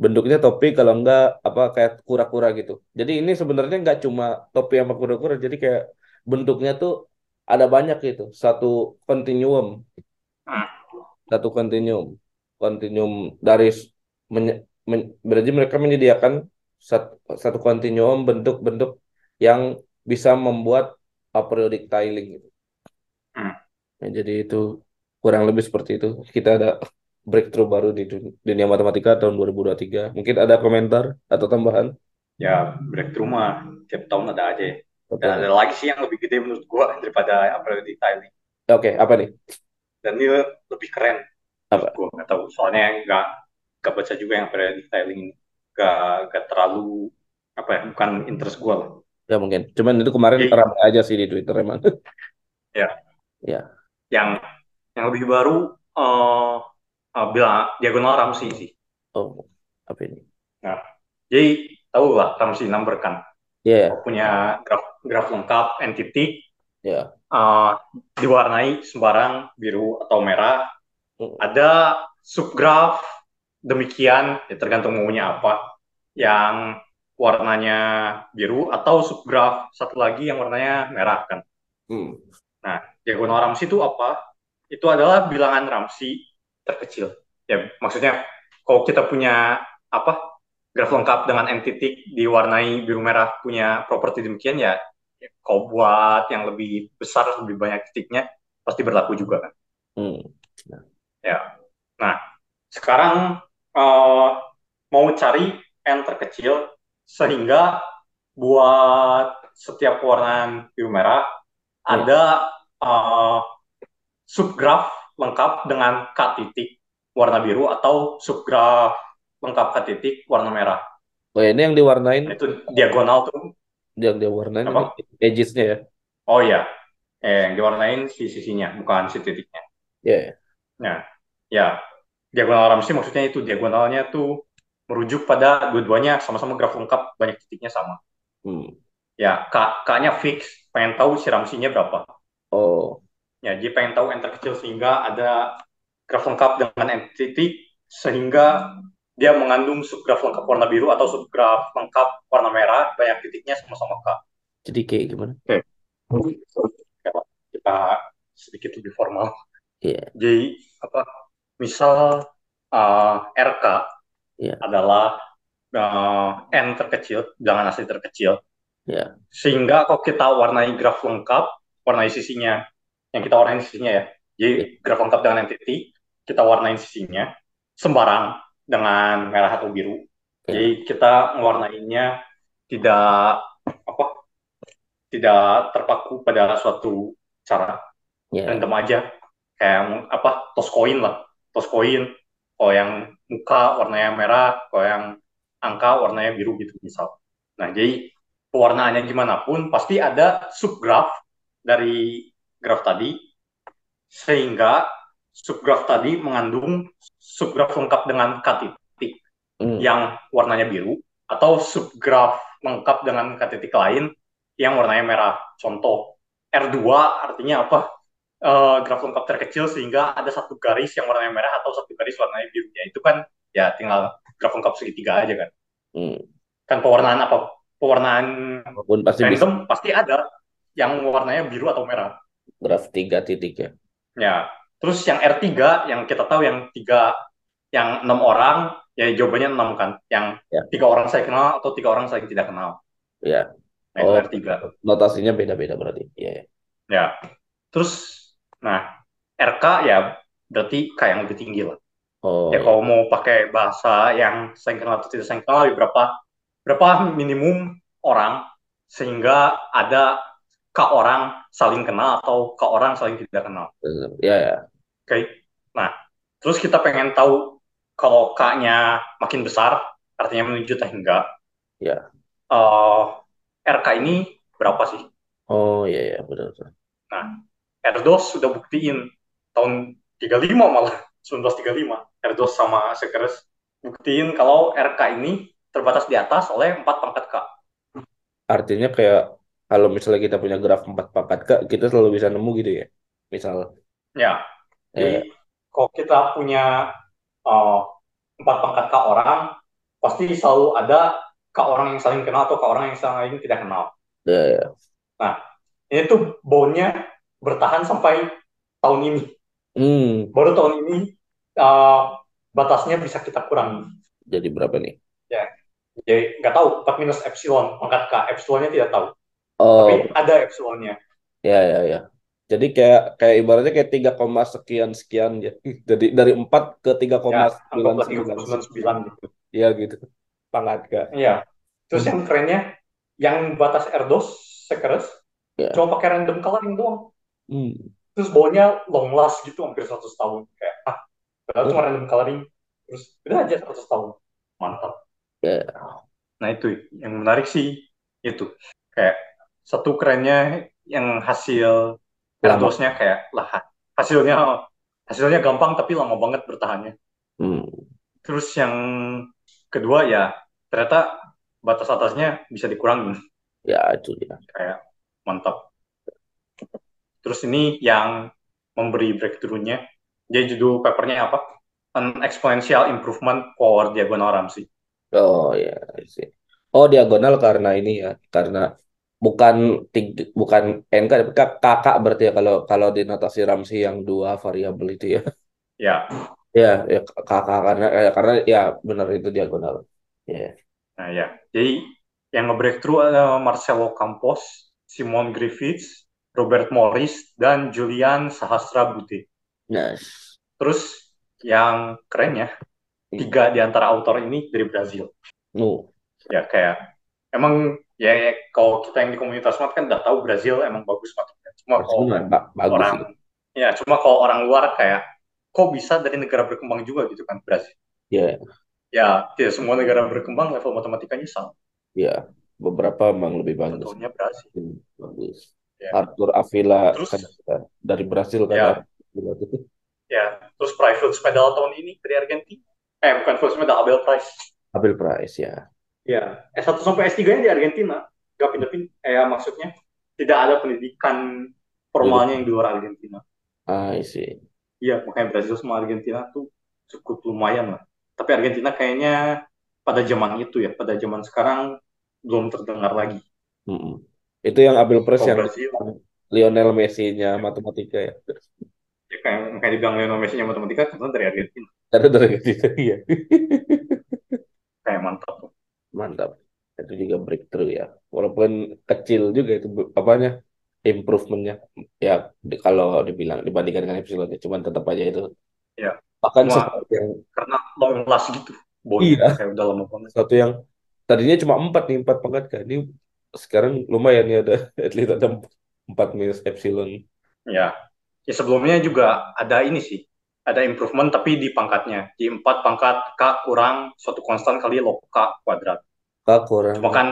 Bentuknya topi kalau enggak apa kayak kura-kura gitu. Jadi ini sebenarnya enggak cuma topi sama kura-kura jadi kayak bentuknya tuh ada banyak gitu. Satu continuum. Satu continuum. Continuum dari men, men, berarti mereka menyediakan satu, satu continuum bentuk-bentuk yang bisa membuat periodic tiling gitu. Hmm. Nah, jadi itu kurang lebih seperti itu. Kita ada breakthrough baru di dunia matematika tahun 2023. Mungkin ada komentar atau tambahan? Ya, breakthrough mah tiap tahun ada aja. Dan ada lagi sih yang lebih gede menurut gua daripada periodic tiling. Oke, okay, apa nih? Dan ini lebih keren. Apa? Gua nggak tahu. Soalnya nggak nggak baca juga yang periodic tiling ini. Gak, gak terlalu apa ya bukan interest gua lah Ya mungkin. Cuman itu kemarin Jadi, ramai aja sih di Twitter emang. Ya. Ya. Yang yang lebih baru uh, uh, bilang diagonal Ramsey sih. Oh, apa ini? Nah, jadi tahu lah Ramsey number kan. Yeah. Punya graf graf lengkap entity. Ya. Yeah. Uh, diwarnai sembarang biru atau merah. Hmm. Ada subgraf demikian, ya tergantung maunya apa. Yang warnanya biru atau subgraf satu lagi yang warnanya merah kan. Hmm. Nah, diagonal Ramsey itu apa? Itu adalah bilangan Ramsey terkecil. Ya, maksudnya kalau kita punya apa graf lengkap dengan entity diwarnai biru merah punya properti demikian ya, ya kalau buat yang lebih besar lebih banyak titiknya pasti berlaku juga kan. Hmm. Nah. Ya. Nah, sekarang uh, mau cari n terkecil sehingga buat setiap warna biru merah hmm. ada uh, subgraf lengkap dengan K titik warna biru atau subgraf lengkap K titik warna merah. Oh ini yang diwarnain? Itu diagonal tuh. Yang diwarnain apa? edges-nya ya? Oh iya, eh, yang diwarnain si sisinya, bukan si titiknya. Iya. Yeah. Nah, ya diagonal Ramsey maksudnya itu diagonalnya tuh merujuk pada dua-duanya sama-sama graf lengkap banyak titiknya sama. Hmm. Ya, K, K-nya fix, pengen tahu si Ramsey-nya berapa. Oh. Ya, dia pengen tahu n terkecil sehingga ada graf lengkap dengan n titik sehingga dia mengandung subgraf lengkap warna biru atau subgraf lengkap warna merah banyak titiknya sama-sama K. Jadi kayak gimana? Oke. Okay. Kita sedikit lebih formal. Iya. Yeah. Jadi apa? Misal uh, RK yeah. adalah uh, n terkecil, bilangan asli terkecil. Yeah. Sehingga kalau kita warnai graf lengkap, warnai sisinya, yang kita warnai sisinya ya. Jadi yeah. graf lengkap dengan entity, kita warnai sisinya sembarang dengan merah atau biru. Yeah. Jadi kita mewarnainya tidak apa tidak terpaku pada suatu cara yeah. random aja kayak apa tos koin lah tos koin kalau yang muka warnanya merah, kalau yang angka warnanya biru gitu misal. Nah, jadi pewarnaannya gimana pun pasti ada subgraf dari graf tadi sehingga subgraf tadi mengandung subgraf lengkap dengan k titik hmm. yang warnanya biru atau subgraf lengkap dengan k titik lain yang warnanya merah. Contoh R2 artinya apa? Uh, graf lengkap terkecil sehingga ada satu garis yang warnanya merah atau satu garis warnanya biru. Ya itu kan ya tinggal graf lengkap segitiga aja kan. Hmm. Kan pewarnaan apa? Pewarnaan Apa pun pasti random bisa. pasti ada yang warnanya biru atau merah. Graf tiga titik ya. Ya. Terus yang R3 yang kita tahu yang tiga yang enam orang ya jawabannya enam kan. Yang ya. tiga orang saya kenal atau tiga orang saya tidak kenal. Ya. Nah, oh, R3. Notasinya beda-beda berarti. Ya. Ya. Terus Nah, RK ya berarti K yang lebih tinggi lah. Oh, Ya iya. kalau mau pakai bahasa yang saling kenal atau tidak saling kenal, ya berapa berapa minimum orang sehingga ada K orang saling kenal atau K orang saling tidak kenal. Ya, ya. Oke. Nah, terus kita pengen tahu kalau K-nya makin besar, artinya menuju teh enggak. Ya. eh, RK ini berapa sih? Oh, iya, iya. Benar, benar. Nah, Erdos sudah buktiin tahun 35 malah 1935 Erdos sama Sekeres buktiin kalau RK ini terbatas di atas oleh empat pangkat K. Artinya kayak kalau misalnya kita punya graf empat pangkat Kak, kita selalu bisa nemu gitu ya. Misal. Ya, jadi kalau kita punya eh, empat pangkat K orang, pasti selalu ada K orang yang saling kenal atau K orang yang saling tidak kenal. ya, ya. Nah, ini tuh bone-nya bertahan sampai tahun ini. Hmm, Baru tahun ini eh, batasnya bisa kita kurangi. jadi berapa nih? Ya, jadi nggak tahu 4 minus epsilon pangkat K. Epsilonnya tidak tahu. Oh, Tapi ada epsilonnya. ya, ya, ya. Jadi kayak kayak ibaratnya kayak 3, koma sekian sekian ya. Jadi dari 4 ke 3, Ya, anggaplah 3,99 3,99 gitu. Iya gitu. Pangkat Kak. Iya. Terus Hmm. yang kerennya, yang batas Erdos, Sekeres, Ya. cuma pakai random coloring doang. Hmm. Terus bawahnya long last gitu, hampir 100 tahun. Kayak, ah, padahal cuma random coloring. Terus, udah aja 100 tahun. Mantap. Ya. Nah itu, yang menarik sih, itu. Kayak, satu kerennya yang hasil. Erdosnya kayak, lah, hasilnya hasilnya gampang tapi lama banget bertahannya. Hmm. Terus yang kedua ya, ternyata batas atasnya bisa dikurangin. Ya itu dia. Kayak, mantap. Terus ini yang memberi breakthrough-nya. Jadi judul papernya apa? An Exponential Improvement for Diagonal Ramsey. Oh ya, sih. Oh diagonal karena ini ya, karena bukan tiga, bukan NK tapi kakak berarti ya kalau kalau di notasi Ramsey yang dua variabel itu ya. Ya, Ya, ya kakak karena eh, karena ya benar itu diagonal. Ya. nah ya. Jadi yang nge-breakthrough ada Marcelo Campos, Simon Griffiths, Robert Morris, dan Julian Sahasrabudhe. Nice. Terus yang kerennya, tiga di antara autor ini dari Brazil. No. Ya kayak, emang ya, ya, kalau kita yang di komunitas mat kan udah tahu Brazil emang bagus matematika. Cuma kalau bagus orang ya cuma kalau orang luar kayak kok bisa dari negara berkembang juga gitu kan Brazil Ya, ya tidak semua negara berkembang level matematikanya sama ya. Beberapa emang lebih bagus. contohnya Brazil Hmm, Bagus. Ya. Arthur Avila terus? kan ya, dari Brasil kan ya. Avila itu. ya terus Prize Medal tahun ini dari Argentina? Eh bukan Fields Medal Abel Prize Abel Prize ya. ya S1 sampai S3 nya di Argentina. Gak pindah-pindah eh ya, maksudnya tidak ada pendidikan formalnya yang di luar Argentina. I see. iya makanya Brazil sama Argentina tuh cukup lumayan lah. Tapi Argentina kayaknya pada zaman itu ya pada zaman sekarang belum terdengar lagi. Mm-mm. Itu yang Abel Prize kalau yang Lionel Messi-nya matematika ya. ya kayak kayak dibilang Lionel Messi nya matematika karena dari Argentina Ada dari itu ya. kayak mantap. Mantap. Itu juga breakthrough ya. Walaupun kecil juga itu apanya improvementnya. Ya di- kalau dibilang dibandingkan dengan ya, cuman tetap aja itu. ya Bahkan sesuatu yang karena long last gitu bone iya, kayak udah lama banget sesuatu yang tadinya cuma empat nih empat pangkat kan. Ini sekarang lumayan ya ada at least ada empat empat minus Epsilon. ya ya sebelumnya juga ada ini sih ada improvement tapi di pangkatnya di empat pangkat k kurang suatu konstan kali log k kuadrat K kurang cuma kan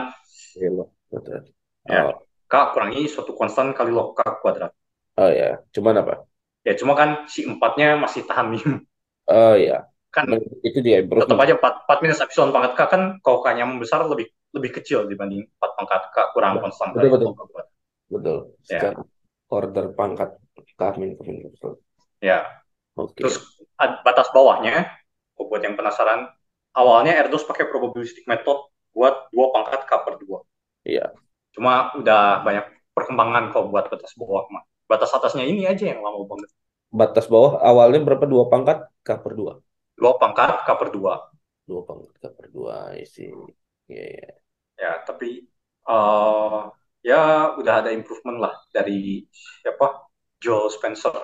Elo. Betul. ya Oh, k kurangi suatu konstan kali log k kuadrat oh ya, cuman apa? ya cuma kan si empatnya masih tahan nih Oh ya, kan itu dia tetap improvement. aja 4, 4 minus epsilon pangkat k kan kalau k-nya membesar lebih lebih kecil dibanding 4 pangkat k kurang konstan Betul kali betul k kuadrat betul. ya Secara order pangkat Kamin Kamin betul. ya Oke. Terus batas bawahnya, oh, buat yang penasaran, awalnya Erdos pakai probabilistic method buat dua pangkat K per 2. Iya. Cuma udah banyak perkembangan kalau buat batas bawah mah. Batas atasnya ini aja yang lama banget. Batas bawah awalnya berapa? Dua pangkat K per dua. Dua pangkat K per 2. Dua pangkat K per dua. Isi. Iya iya. Ya, tapi eh ya udah ada improvement lah dari siapa? Joel Spencer.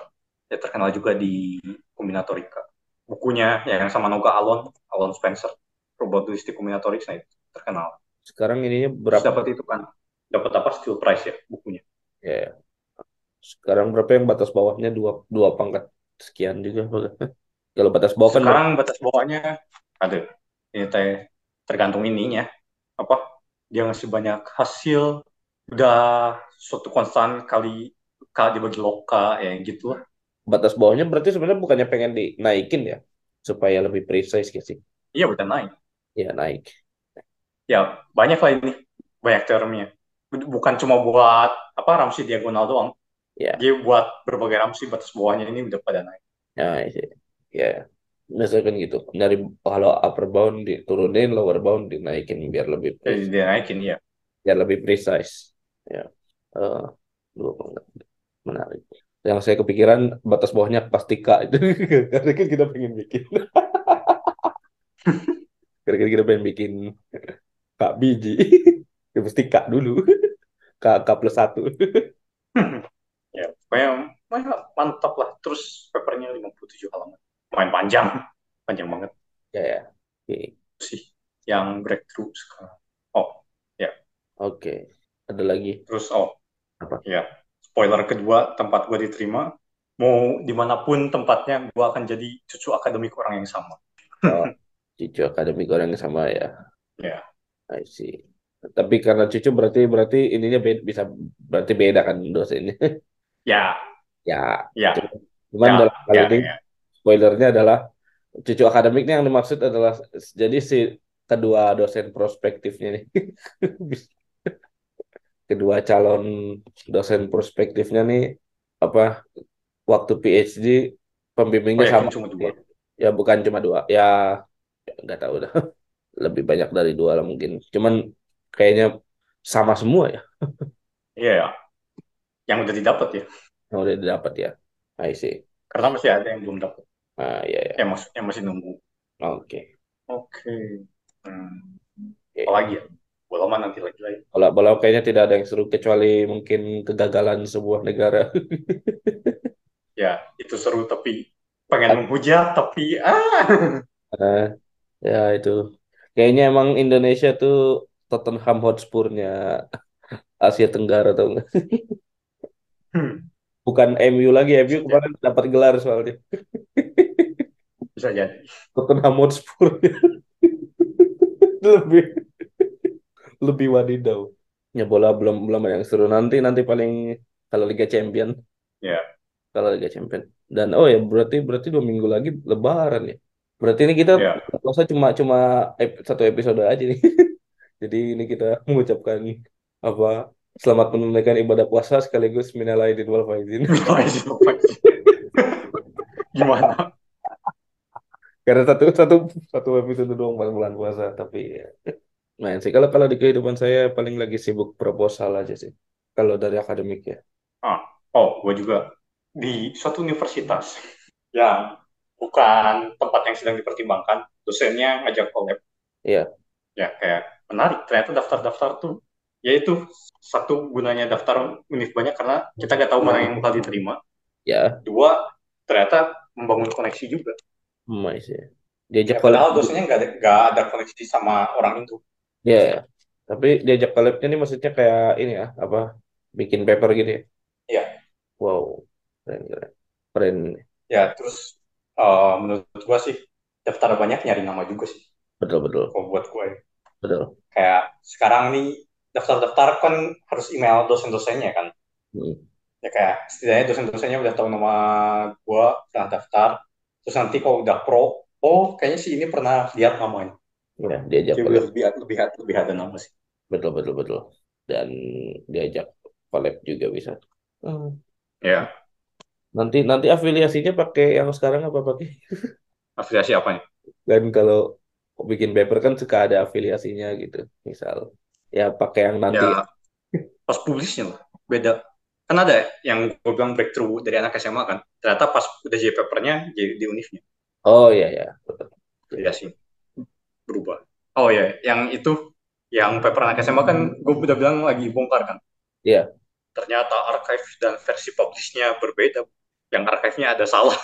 ya terkenal juga di kombinatorika bukunya ya yang sama Noga Alon Alon Spencer probabilistic combinatorics nah itu terkenal Sekarang ininya Terus berapa? dapat itu kan dapat apa steel price ya bukunya Ya, sekarang berapa yang batas bawahnya dua dua pangkat sekian juga. Kalau batas bawah kan sekarang batas bawahnya ada ini teh tergantung ininya apa dia ngasih banyak hasil udah suatu konstan kali kali dibagi loka ya gitu lah batas bawahnya berarti sebenarnya bukannya pengen dinaikin ya supaya lebih precise gitu sih. iya udah naik Ya naik. ya banyak lah ini banyak teoremnya bukan cuma buat apa Ramsey diagonal doang Ya. dia buat berbagai Ramsey batas bawahnya ini udah pada naik Nah, iya. ya. Misalkan gitu. Nyari kalau upper bound diturunin, lower bound dinaikin biar lebih jadi precise. dia naikin ya biar lebih precise. Ya. Eh, pangkat. Menarik. Yang saya kepikiran batas bawahnya pasti K itu. Karena kan kita pengen bikin. Karena kan kita pengen bikin K biji. Ya pasti K dulu. K, K plus satu. ya pokoknya mantap lah terus papernya 57 halaman main panjang panjang banget Ya, ya. Oke. sih yang breakthrough sekarang oh Oke. Ada lagi. terus oh Apa? ya spoiler kedua tempat gue diterima mau di mana pun tempatnya gue akan jadi cucu akademik orang yang sama Oh, cucu akademik orang yang sama ya. Ya. I see. Tapi karena cucu berarti berarti ininya beda, bisa berarti beda kan dosennya. ya Ya, ya cuman ya dalam hal ya, ini ya. Spoilernya adalah cucu akademiknya yang dimaksud adalah jadi si kedua dosen prospektifnya nih. Kedua calon dosen prospektifnya nih apa waktu PhD oh pembimbingnya ya sama. cuma dua Ya bukan cuma dua. Ya nggak tahu dah. Lebih banyak dari dua lah mungkin. Cuman kayaknya sama semua ya. iya ya yang udah didapat ya Yang udah didapat ya. I see. karena masih ada yang belum dapat Ah iya ya. ya maksudnya masih nunggu Oke. oke hmm. Oke. apa lagi ya bola mah nanti lagi lagi Kalau bola kayaknya tidak ada yang seru kecuali mungkin kegagalan sebuah negara. ya itu seru tapi pengen menghujat tapi ah Ah, ya itu. Kayaknya emang Indonesia tuh Tottenham Hotspur-nya Asia Tenggara tau nggak? Hmm, Bukan MU lagi, MU kemarin dapat gelar soalnya. Bisa jadi Tottenham Hotspur lebih lebih wadidaw. Ya bola belum belum yang seru nanti nanti paling kalau Liga Champion. Ya. Kalau Liga Champion. Dan oh ya berarti berarti dua minggu lagi Lebaran ya. Berarti ini kita puasa cuma cuma ep- satu episode aja nih. Jadi ini kita mengucapkan apa selamat menunaikan ibadah puasa sekaligus minal aidin wal faizin. gimana Karena satu satu satu episode doang bulan bulan puasa, tapi ya. Main sih kalau kalau di kehidupan saya paling lagi sibuk proposal aja sih. Kalau dari akademik ya. oh gue juga di suatu universitas yang bukan tempat yang sedang dipertimbangkan dosennya ngajak collab Iya. ya kayak menarik ternyata daftar-daftar tuh yaitu satu gunanya daftar univ banyak karena kita nggak tahu mana yang bakal diterima Ya, dua ternyata membangun koneksi juga mais ya. ya, Diajak padahal collab. dosennya nggak ada, nggak ada koneksi sama orang itu Ya, ya. Tapi diajak collabnya nih maksudnya kayak ini ya, apa? Bikin paper gitu ya. Iya. Wow. Keren, keren. Keren. ya terus eh, menurut gue sih daftar banyak nyari nama juga sih Betul, betul. kalau buat gue Betul. kayak sekarang nih daftar-daftar kan harus email dosen-dosennya kan Hmm. ya kayak setidaknya dosen-dosennya udah tahu nama gue setelah daftar terus nanti kalau udah pro oh kayaknya sih ini pernah lihat namanya Ya, diajak jadi collab. lebih lebih lebih ada nama sih Betul, betul, betul. Dan diajak collab juga bisa. Hmm. ya Nanti nanti afiliasinya pakai yang sekarang apa pakai? afiliasi apa nih Dan kalau bikin paper kan suka ada afiliasinya gitu. Misal ya pakai yang nanti ya pas publisnya lah beda kan ada yang gue bilang breakthrough dari anak SMA kan. Ternyata pas udah jadi papernya jadi di univnya. Oh iya ya, betul. afiliasi berubah. Oh ya yang itu yang paper anak SMA kan gue udah bilang lagi bongkar kan. Iya. ternyata archive dan versi publishnya berbeda. Yang archive-nya ada salah.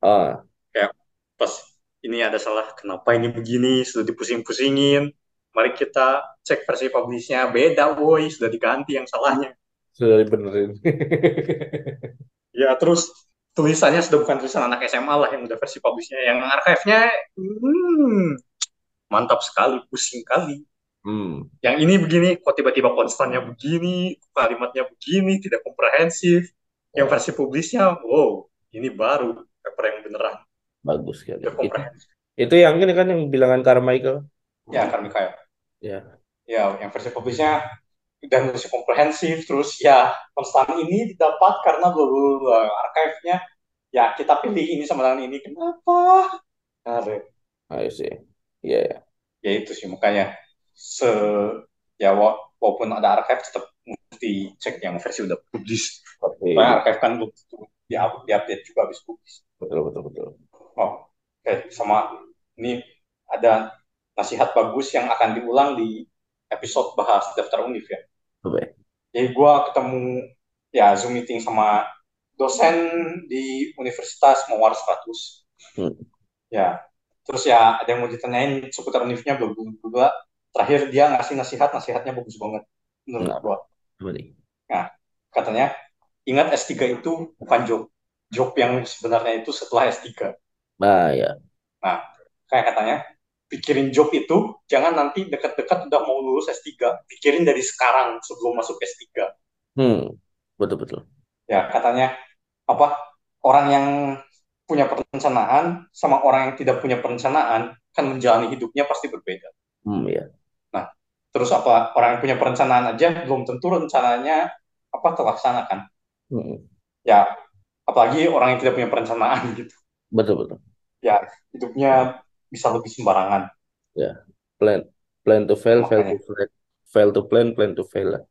Ah, kayak pas ini ada salah kenapa ini begini? Sudah dipusing-pusingin. Mari kita cek versi publishnya. Beda woi. Sudah diganti yang salahnya sudah dibenerin. ya terus tulisannya sudah bukan tulisan anak SMA lah yang udah versi publishnya yang archive-nya hmm, mantap sekali pusing kali Hmm, yang ini begini kok tiba-tiba konstannya begini kalimatnya begini tidak komprehensif yang versi publishnya wow ini baru paper yang beneran bagus sekali. udah Itu, itu yang ini kan yang bilangan Carmichael. ya Mikael Ya. ya yang versi publishnya dan versi komprehensif terus ya konstan ini didapat karena bla bla bla archive-nya. Ya kita pilih ini sama dengan ini. Kenapa? I see. Iya, ya. ya itu sih. Makanya se ya wa- walaupun ada archive tetap mesti cek yang versi udah publish Tapi soalnya archive kan di update juga habis publish betul betul betul. oh oke. Sama ini ada nasihat bagus yang akan diulang di episode bahas daftar univ ya Oke. Jadi gue ketemu ya Zoom meeting sama dosen di Universitas Mawar 100. Hmm. Ya, terus ya ada yang mau ditanyain seputar univnya bla, bla. Terakhir dia ngasih nasihat, nasihatnya bagus banget menurut Nah. gue. Apa nih? Katanya, ingat S3 itu bukan job. Job yang sebenarnya itu setelah S3. Nah, ya. Kayak katanya, pikirin job itu jangan nanti dekat-dekat udah mau lulus S3, pikirin dari sekarang sebelum masuk S3. Hmm, betul betul. ya katanya apa orang yang punya perencanaan sama orang yang tidak punya perencanaan kan menjalani hidupnya pasti berbeda. Hmm, ya. Terus apa orang yang punya perencanaan aja belum tentu rencananya apa terlaksana kan? Hmm, Ya apalagi orang yang tidak punya perencanaan gitu. betul betul. Hidupnya bisa lebih sembarangan. Plan plan to fail, fail to plan, fail to plan, plan to fail lah.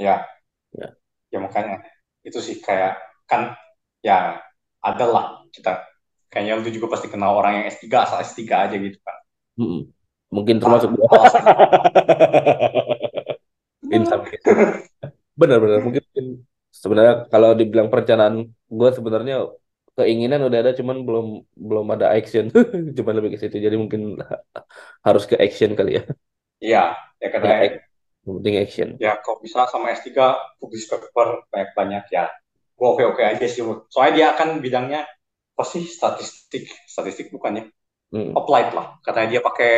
Ya. Ya. Ya makanya itu sih kayak kan ya adalah kita kayaknya lu juga pasti kenal orang yang S3 asal S3 aja gitu kan. Hmm, mungkin termasuk In some cases. Benar-benar mungkin sebenarnya kalau dibilang perencanaan gue sebenarnya keinginan udah ada cuman belum belum ada action. Cuman lebih ke situ. Jadi mungkin harus ke action kali ya. Iya, ya karena Ya, penting action. ya kalau bisa sama S3 publish paper banyak-banyak ya. Gue oke-oke aja sih soalnya dia akan bidangnya apa sih statistik. Statistik bukannya Hmm, applied lah. Katanya dia pakai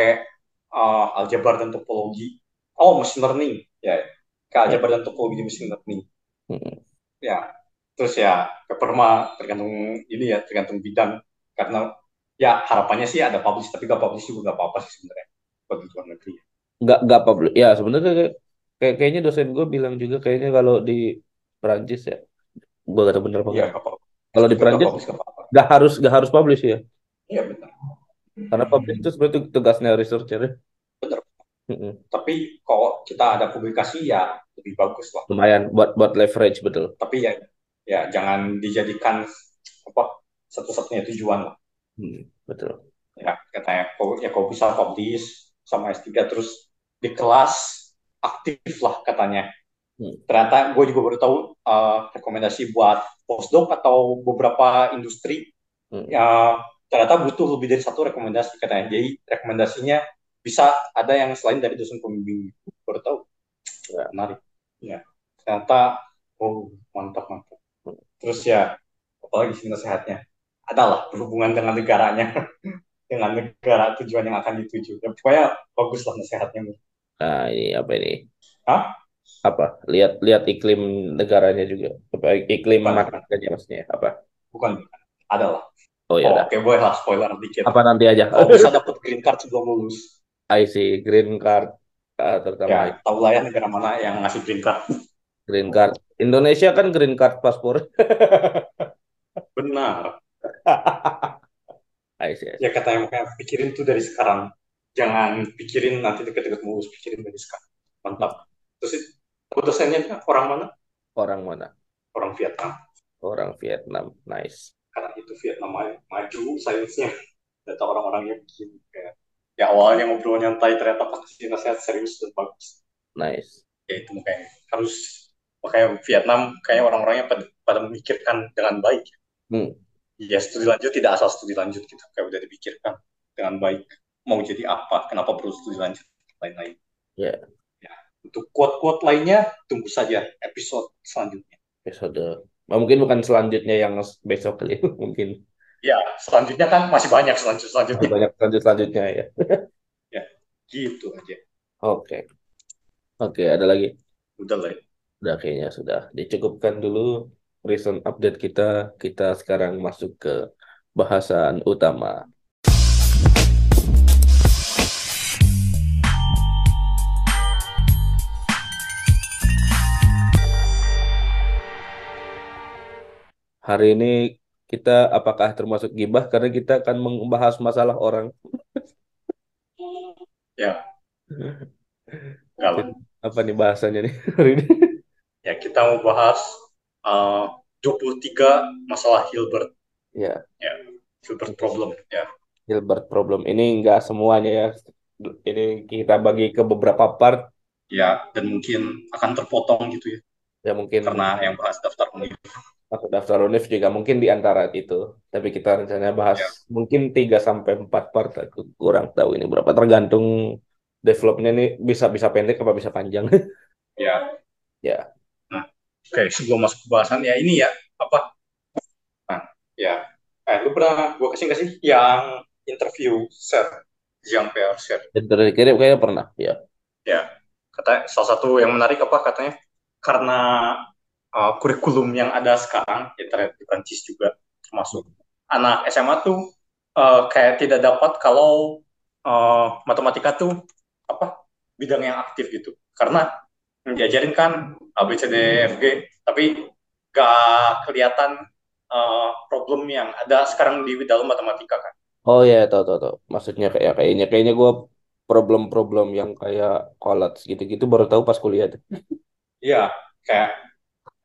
uh, aljabar dan topologi. Oh machine learning. Ya ke aljabar dan topologi di machine learning. Hmm. ya terus ya paper mah tergantung ini ya tergantung bidang. Karena ya harapannya sih ada publish tapi gak publish juga gak apa-apa sih sebenarnya bagi luar negeri. Nggak nggak public ya sebenarnya kayak, kayak kayaknya dosen gue bilang juga kayaknya kalau di Perancis ya gue kata bener apa gak apa-apa. Kalau di Gak Perancis publish gak nggak harus nggak harus publish ya? Iya benar karena publish itu sebenarnya tugasnya researcher ya. Bener. Mm-mm. tapi kalau kita ada publikasi ya lebih bagus lah. Lumayan buat buat leverage betul. Tapi ya ya jangan dijadikan apa satu-satunya tujuan lah. Hmm, betul. Ya katanya ya kalau bisa publish sama S3 terus di kelas aktif lah katanya. Hmm. ternyata gue juga baru tahu uh, rekomendasi buat postdoc atau beberapa industri. Hmm. ya ternyata butuh lebih dari satu rekomendasi katanya. Jadi rekomendasinya bisa ada yang selain dari dosen pembimbing. Baru tahu. Ya. menarik. Ya ternyata oh mantap mantap terus ya apalagi sih nasihatnya adalah berhubungan dengan negaranya dengan negara tujuan yang akan dituju ya, pokoknya bagus lah nasihatnya Nah, ini apa ini? Hah? Apa? Lihat lihat iklim negaranya juga. Apa iklim masyarakatnya maksudnya apa? bukan adalah Oh ya oh, oke boleh lah spoiler dikit Apa nanti aja? kalau bisa dapat green card sebelum lulus I see green card ah, terutama ya tahu lah ya negara mana yang ngasih green card green card. Indonesia kan green card paspor. benar I see. I see. ya katanya makanya pikirin tuh dari sekarang jangan pikirin nanti deket-deket lulus pikirin dari sekarang mantap terus itu dosennya orang mana Orang mana? orang Vietnam Orang Vietnam. Nice. karena itu Vietnam ma- maju sainsnya data orang-orangnya begini kayak ya awalnya ngobrol nyantai ternyata pas kasih nasihat serius dan bagus Nice. ya itu makanya harus makanya Vietnam kayak orang-orangnya pada, pada memikirkan dengan baik Hmm. Ya studi lanjut tidak asal studi lanjut gitu, kayak udah dipikirkan dengan baik mau jadi apa, kenapa perlu studi lanjut, lain-lain. Ya. Ya, untuk quote-quote lainnya tunggu saja episode selanjutnya. Episode. Nah, mungkin bukan selanjutnya yang besok kali, mungkin. Ya, selanjutnya kan masih banyak selanjut selanjutnya. Banyak selanjut selanjutnya ya. ya, gitu aja. Oke. Oke, ada lagi? Udah lah. ya. Udah kayaknya sudah dicukupkan dulu recent update kita. Kita sekarang masuk ke bahasan utama. Hari ini kita apakah termasuk gibah karena kita akan membahas masalah orang. Ya, kalau Apa nih bahasanya nih hari ini? Ya kita mau bahas uh, 23 masalah Hilbert. Ya, Ya, Hilbert problem. Ya, Gilbert problem. Ini enggak semuanya ya. Ini kita bagi ke beberapa part. ya dan mungkin akan terpotong gitu ya, Ya mungkin karena yang bahas daftar univ. masuk daftar univ juga mungkin di antara itu. Tapi kita rencananya bahas Ya. mungkin 3 sampai 4 part. Aku kurang tahu ini berapa tergantung developnya nih bisa bisa pendek apa bisa panjang. Ya, ya. Oke sebelum masuk ke bahasan ya ini ya apa? Nah, ya, eh lu pernah gua kasih nggak sih yang interview Sir Jean Pierre Sir? Dan terakhir kayaknya pernah. Ya. Ya, kata salah satu yang menarik apa katanya karena uh, kurikulum yang ada sekarang ya ter- di Prancis juga termasuk anak SMA tuh uh, kayak tidak dapat kalau uh, matematika tuh apa bidang yang aktif gitu karena diajarin kan A B C D E F G tapi gak kelihatan uh, problem yang ada sekarang di dalam matematika kan Oh ya, tahu tahu tahu. Maksudnya kayak kayaknya kayaknya gue problem-problem yang kayak collage gitu-gitu baru tahu pas kuliah tuh. Iya, kayak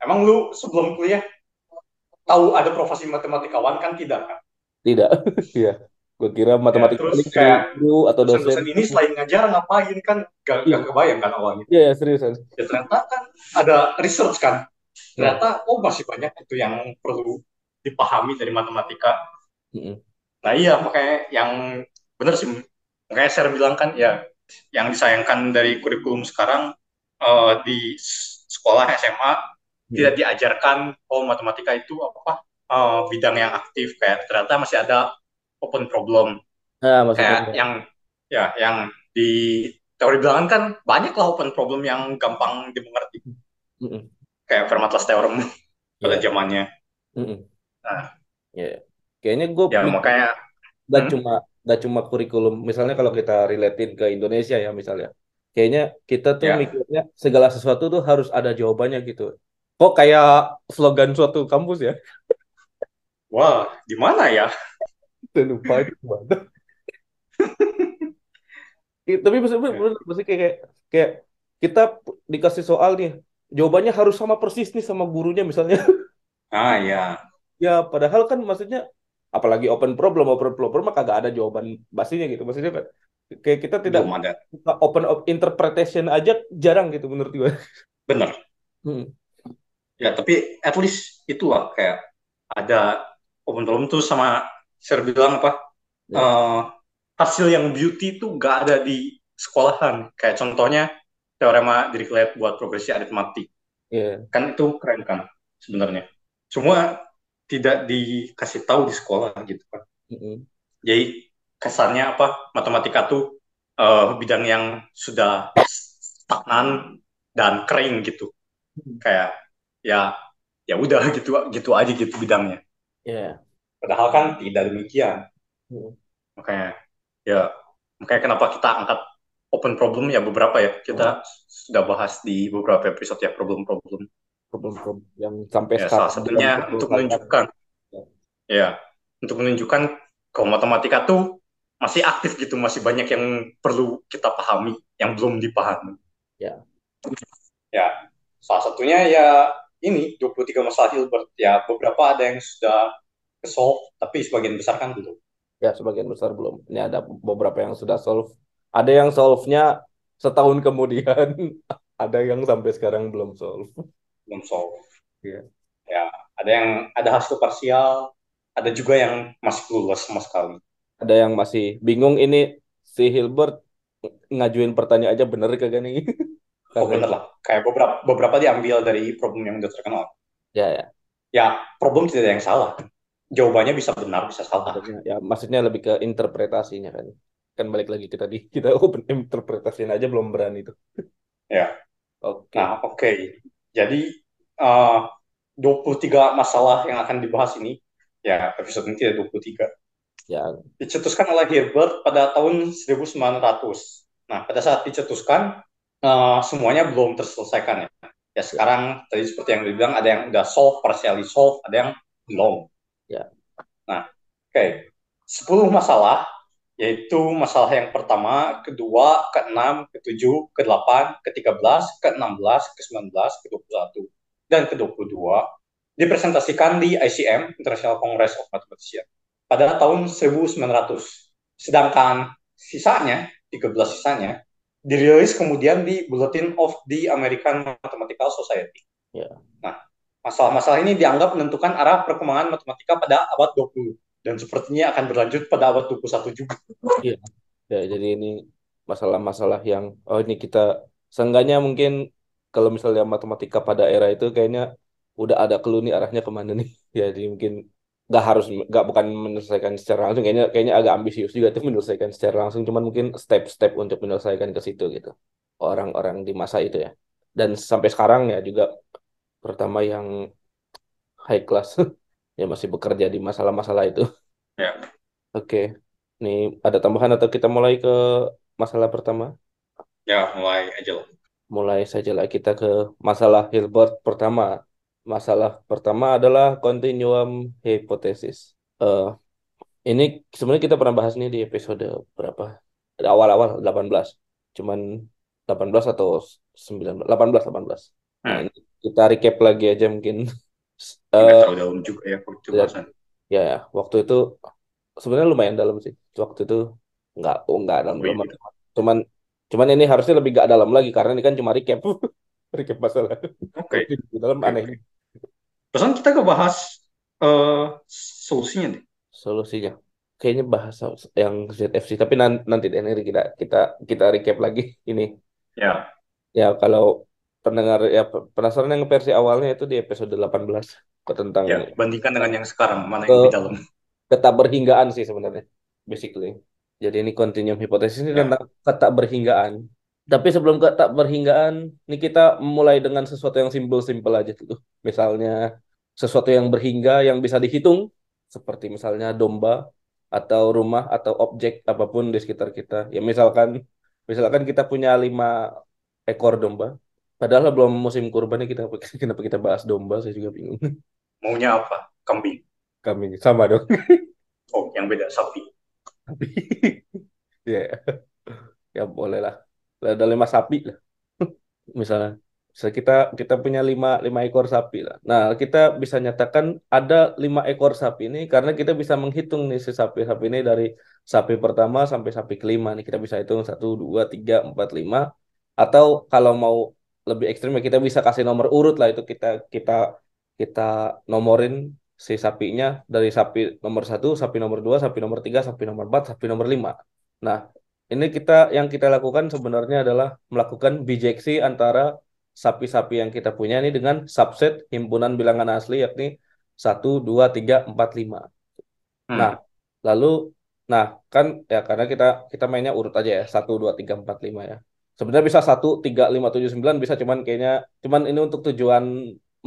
emang lu sebelum kuliah tahu ada profesi matematikawan kan tidak kan? Tidak. Iya. Gue kira matematika terus paling kayak guru atau dosen. Dosen-dosen ini selain ngajar ngapain kan gak, Iya. gak kebayang kan awalnya. Iya, ya, seriusan. Ya ternyata kan ada research kan. Ternyata oh masih banyak itu yang perlu dipahami dari matematika. Mm-mm. Nah iya makanya yang benar sih makanya saya bilang kan ya yang disayangkan dari kurikulum sekarang eh, di sekolah SMA tidak diajarkan oh matematika itu apa eh, bidang yang aktif kayak ternyata masih ada open problem Nah, maksudnya kayak yang ya yang di teori bilangan kan banyak lah open problem yang gampang dimengerti Mm-mm. kayak Fermat's theorem pada Iya. zamannya Mm-mm. Nah. Iya. Kayaknya gue ya makanya gak Hmm. cuma gak cuma kurikulum. Misalnya kalau kita relatein ke Indonesia ya misalnya. Kayaknya kita tuh Ya. mikirnya segala sesuatu tuh harus ada jawabannya gitu. Kok kayak slogan suatu kampus ya? wah di mana ya Saya lupa itu mana. Iya, Tapi maksudnya Ya. maksudnya kayak kayak kayak kita dikasih soal nih, jawabannya harus sama persis nih sama gurunya misalnya. ah ya Ya, padahal kan maksudnya apalagi open problem, open problem mah kagak ada jawaban pastinya gitu. Maksudnya kan kayak kita tidak belum ada open of interpretation aja jarang gitu menurut gue. bener Hmm. ya tapi at least itulah kayak ada open problem tuh sama saya bilang apa? Ya. eh, hasil yang beauty itu gak ada di sekolahan. Kayak contohnya teorema Dirichlet buat progresi aritmatik. Iya. kan itu keren kan sebenarnya. Cuma tidak dikasih tahu di sekolah gitu kan. Mm-mm. jadi kesannya apa? Matematika tuh eh, bidang yang sudah stagnan dan kering gitu. Kayak ya ya udah gitu gitu aja gitu bidangnya. Iya. Padahal kan tidak demikian. Hmm. makanya ya makanya kenapa kita angkat open problem ya beberapa ya. Kita sudah bahas di beberapa episode ya problem-problem. Problem-problem yang sampai ya sekarang salah satunya untuk menunjukkan. Ya. ya untuk menunjukkan kalau matematika tuh masih aktif gitu masih banyak yang perlu kita pahami yang belum dipahami. Ya. ya salah satunya ya ini 23 masalah Hilbert ya beberapa ada yang sudah solve tapi sebagian besar kan belum Ya, sebagian besar belum. Ini ada beberapa yang sudah solve. Ada yang solve-nya setahun kemudian. Ada yang sampai sekarang belum solve. belum solve Iya. ya ada yang ada hasil parsial, ada juga yang masih lulus sama sekali. Ada yang masih bingung ini si Hilbert ngajuin pertanyaan aja bener kagak nih? Oh bener lah, kayak beberapa beberapa diambil dari problem yang udah terkenal. Ya ya. Ya problem tidak ada yang salah. Jawabannya bisa benar bisa salah. Ya maksudnya lebih ke interpretasinya kan. Kan balik lagi kita di kita open interpretasinya aja belum berani tuh. Ya. Oke. Nah oke. Jadi uh, 23 masalah yang akan dibahas ini ya episode ini tidak 23 Ya. dicetuskan oleh Hilbert pada tahun 1900. Nah, pada saat dicetuskan, uh, semuanya belum terselesaikan ya. Ya sekarang tadi seperti yang dibilang ada yang udah solve, partially solve, ada yang belum. Ya. Nah, oke. Okay. 10 masalah yaitu masalah yang pertama, kedua, keenam, ketujuh, kedelapan, ke-13, ke-16, ke-19, ke-21, dan ke-22 dipresentasikan di ICM, International Congress of Mathematicians pada tahun 1900. Sedangkan sisanya, 13 sisanya, dirilis kemudian di Bulletin of the American Mathematical Society. Ya. Nah, masalah-masalah ini dianggap menentukan arah perkembangan matematika pada abad 20 dan sepertinya akan berlanjut pada abad 21 juga. Iya. Ya, jadi ini masalah-masalah yang oh ini kita seenggaknya mungkin kalau misalnya matematika pada era itu kayaknya udah ada clue nih arahnya ke mana nih. Jadi mungkin nggak harus nggak bukan menyelesaikan secara langsung kayaknya kayaknya agak ambisius juga tuh menyelesaikan secara langsung cuman mungkin step-step untuk menyelesaikan ke situ gitu orang-orang di masa itu ya dan sampai sekarang ya juga pertama yang high class ya masih bekerja di masalah-masalah itu ya oke nih ada tambahan atau kita mulai ke masalah pertama ya mulai aja mulai saja lah kita ke masalah Hilbert pertama masalah pertama adalah continuum hypothesis. Uh, ini sebenarnya kita pernah bahas nih di episode berapa? Awal-awal 18. Cuman 18 atau 19 18 18. Nah, hmm. ini kita recap lagi aja mungkin. Uh, dalam juga ya waktu ya, ya, ya, waktu itu sebenarnya lumayan dalam sih. Waktu itu nggak oh, nggak dalam, oh, iya. cuman cuman ini harusnya lebih gak dalam lagi karena ini kan cuma recap. recap masalah. Oke. Okay. Di dalam okay. aneh. Pesan kita ke bahas uh, solusinya deh. Solusinya. Kayaknya bahas yang ZFC tapi nanti, nanti deh nanti kita kita kita recap lagi ini. Ya. Ya kalau pendengar ya penasaran yang versi awalnya itu di episode 18 tentang ya, bandingkan dengan yang sekarang mana yang di dalam. Kata berhinggaan sih sebenarnya basically. Jadi ini continuum hipotesis ini ya. tentang kata berhinggaan. Tapi sebelum ke tak berhinggaan, ini kita mulai dengan sesuatu yang simpel-simpel aja tuh. Misalnya sesuatu yang berhingga yang bisa dihitung, seperti misalnya domba atau rumah atau objek apa pun di sekitar kita. Ya misalkan, misalkan kita punya lima ekor domba, padahal belum musim kurban kita kenapa kita bahas domba? Saya juga bingung. Maunya apa? Kambing. Kambing sama dong. oh, yang beda sapi. Sapi. ya, yeah. ya boleh lah ada lima sapi lah misalnya so, kita kita punya lima lima ekor sapi lah nah kita bisa nyatakan ada lima ekor sapi ini karena kita bisa menghitung nih si sapi sapi ini dari sapi pertama sampai sapi kelima nih kita bisa hitung satu dua tiga empat lima atau kalau mau lebih ekstrim ya kita bisa kasih nomor urut lah itu kita kita kita nomorin si sapinya dari sapi nomor satu, sapi nomor dua, sapi nomor tiga, sapi nomor empat, sapi nomor lima. Nah, ini kita yang kita lakukan sebenarnya adalah melakukan bijeksi antara sapi-sapi yang kita punya ini dengan subset himpunan bilangan asli yakni 1, 2, 3, 4, 5. Hmm. Nah, lalu nah kan ya karena kita kita mainnya urut aja ya 1, 2, 3, 4, 5 ya. Sebenarnya bisa 1, 3, 5, 7, 9 bisa cuman kayaknya cuman ini untuk tujuan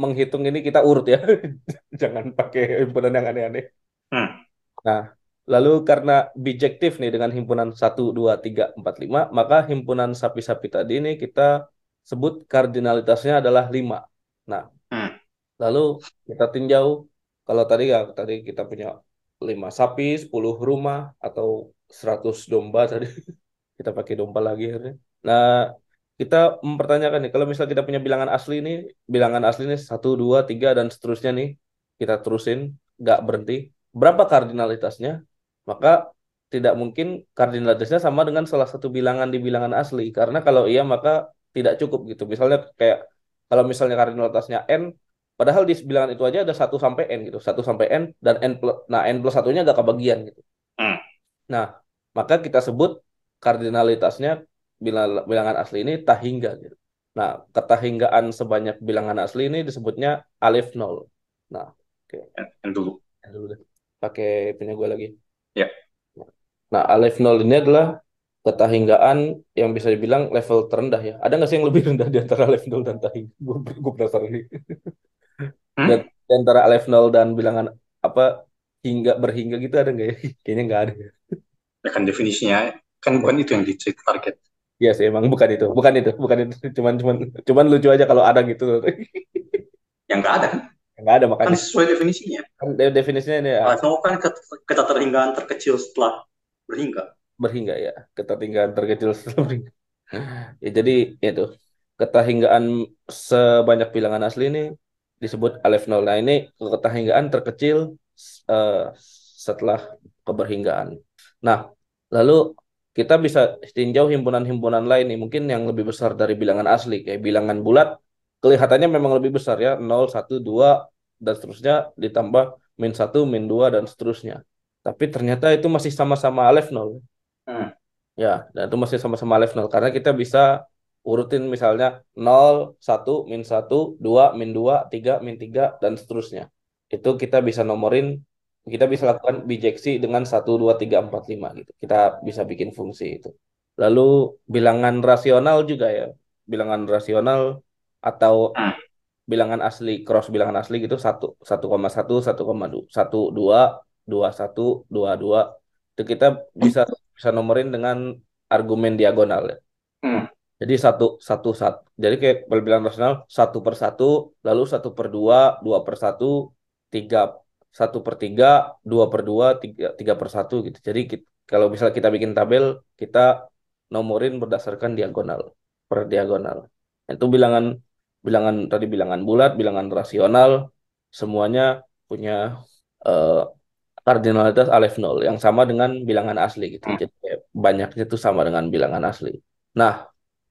menghitung ini kita urut ya. Jangan pakai himpunan yang aneh-aneh. Hmm. Nah, Lalu karena bijektif nih dengan himpunan 1, 2, 3, 4, 5, maka himpunan sapi-sapi tadi ini kita sebut kardinalitasnya adalah 5. Nah, hmm. lalu kita tinjau, kalau tadi ya tadi kita punya 5 sapi, 10 rumah, atau 100 domba tadi. kita pakai domba lagi akhirnya. Nah, kita mempertanyakan nih, kalau misalnya kita punya bilangan asli nih, bilangan asli nih 1, 2, 3, dan seterusnya nih, kita terusin, nggak berhenti. Berapa kardinalitasnya? maka tidak mungkin kardinalitasnya sama dengan salah satu bilangan di bilangan asli karena kalau iya maka tidak cukup gitu misalnya kayak kalau misalnya kardinalitasnya n Padahal di bilangan itu aja ada 1 sampai n gitu, 1 sampai n dan n plus, nah n plus satunya agak kebagian gitu. Hmm. Nah, maka kita sebut kardinalitasnya bilangan asli ini tahingga gitu. Nah, ketahinggaan sebanyak bilangan asli ini disebutnya alif nol. Nah, oke. N dulu. Dulu deh. Pakai punya gue lagi. Ya. Nah, alif nol ini adalah ketahinggaan yang bisa dibilang level terendah ya. Ada nggak sih yang lebih rendah di antara alif nol dan tahing? Gue, gue penasaran nih. Hmm? Dan di antara alif nol dan bilangan apa hingga berhingga gitu ada nggak ya? Kayaknya nggak ada. Ya kan definisinya kan bukan itu yang di target. Iya sih emang bukan itu, bukan itu, bukan itu. Cuman cuman cuman lucu aja kalau ada gitu. Yang nggak ada kan? Nggak ada Kan makanya. sesuai definisinya. Kan de- definisinya ini ya, nol kan ket- keterhinggaan terkecil setelah berhingga. berhingga ya, ketertinggalan terkecil setelah berhingga. Ya jadi itu ketahinggaan sebanyak bilangan asli ini disebut alif nol. Nah ini ketahinggaan terkecil eh, setelah keberhinggaan. Nah lalu kita bisa tinjau himpunan-himpunan lain nih mungkin yang lebih besar dari bilangan asli kayak bilangan bulat kelihatannya memang lebih besar ya 0, 1, 2 dan seterusnya ditambah min 1, min 2 dan seterusnya. Tapi ternyata itu masih sama-sama alif nol. Hmm. Ya, dan itu masih sama-sama alif nol karena kita bisa urutin misalnya 0, 1, min 1, 2, min 2, 3, min 3 dan seterusnya. Itu kita bisa nomorin kita bisa lakukan bijeksi dengan 1, 2, 3, 4, 5 gitu. Kita bisa bikin fungsi itu. Lalu bilangan rasional juga ya. Bilangan rasional atau Hmm. bilangan asli, cross bilangan asli gitu 1, 1,1, 1,2, 1, 2, 2, 1, 2, 2. Itu kita bisa bisa nomorin dengan argumen diagonal ya. Hmm. Jadi satu satu satu. Jadi kayak bilangan rasional satu per satu, lalu satu per dua, dua per satu, tiga satu per tiga, dua per dua, tiga tiga per satu gitu. Jadi kit- kalau misalnya kita bikin tabel, kita nomorin berdasarkan diagonal per diagonal. Itu bilangan bilangan tadi bilangan bulat, bilangan rasional, semuanya punya eh, kardinalitas alef nol yang sama dengan bilangan asli gitu. Hmm. Jadi banyaknya itu sama dengan bilangan asli. Nah,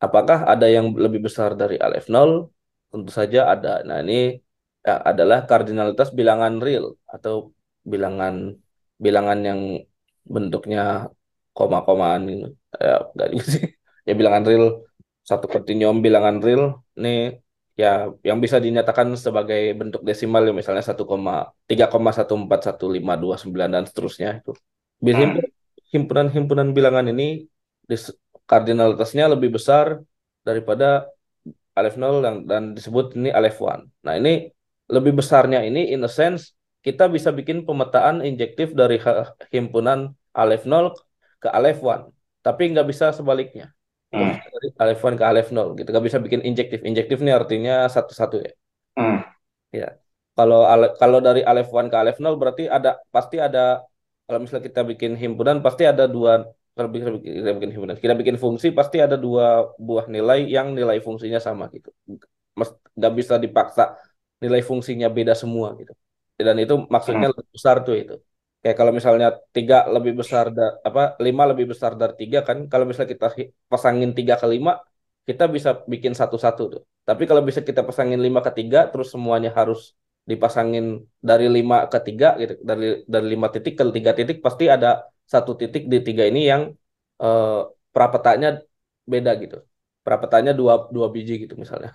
apakah ada yang lebih besar dari alef nol? Tentu saja ada. Nah, ini ya, adalah kardinalitas bilangan real atau bilangan bilangan yang bentuknya koma-komaan ini. Ya, enggak juga sih. Ya bilangan real satu kontinuum bilangan real ini ya yang bisa dinyatakan sebagai bentuk desimal ya misalnya 1,3,14159 dan seterusnya itu. Bisa Hmm. himpunan-himpunan bilangan ini kardinalitasnya lebih besar daripada alef 0 dan, dan disebut ini alef 1. Nah, ini lebih besarnya ini in a sense kita bisa bikin pemetaan injektif dari himpunan alef 0 ke alef 1, tapi nggak bisa sebaliknya. Hmm. dari alef 1 ke alef 0 gitu. Nggak bisa bikin injektif. Injektif ini artinya satu-satu ya. Hmm. Ya. Kalau ale- kalau dari alef 1 ke alef 0 berarti ada pasti ada kalau misalnya kita bikin himpunan pasti ada dua kalau kita bikin, kita bikin himpunan kita bikin fungsi pasti ada dua buah nilai yang nilai fungsinya sama gitu. Mas nggak bisa dipaksa nilai fungsinya beda semua gitu. Dan itu maksudnya lebih besar tuh itu. Kayak kalau misalnya tiga lebih besar da, apa lima lebih besar dari tiga kan kalau misalnya kita pasangin tiga ke lima kita bisa bikin satu-satu tuh. Tapi kalau bisa kita pasangin lima ke tiga terus semuanya harus dipasangin dari lima ke tiga gitu dari dari lima titik ke tiga titik pasti ada satu titik di tiga ini yang eh, prapetanya beda gitu prapetanya dua dua biji gitu misalnya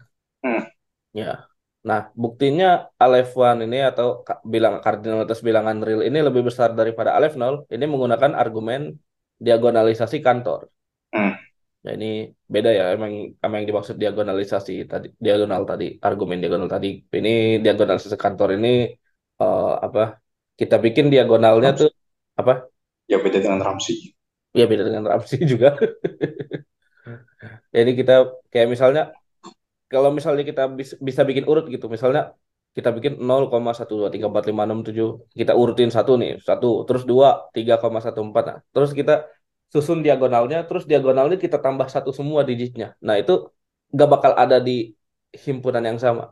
Hmm. ya nah buktinya alef 1 ini atau bilang kardinalitas bilangan real ini lebih besar daripada alef 0 ini menggunakan argumen diagonalisasi kantor. Hmm. Nah ini beda ya emang emang yang dimaksud diagonalisasi tadi diagonal tadi argumen diagonal tadi. Ini diagonalisasi kantor ini eh, apa kita bikin diagonalnya tuh apa? Ya beda dengan Ramsey. ya beda dengan Ramsey juga. Jadi kita kayak misalnya kalau misalnya kita bisa, bisa bikin urut gitu misalnya kita bikin 0,1234567 kita urutin satu nih satu terus dua 3,14 nah terus kita susun diagonalnya terus diagonalnya kita tambah satu semua digitnya. Nah itu nggak bakal ada di himpunan yang sama.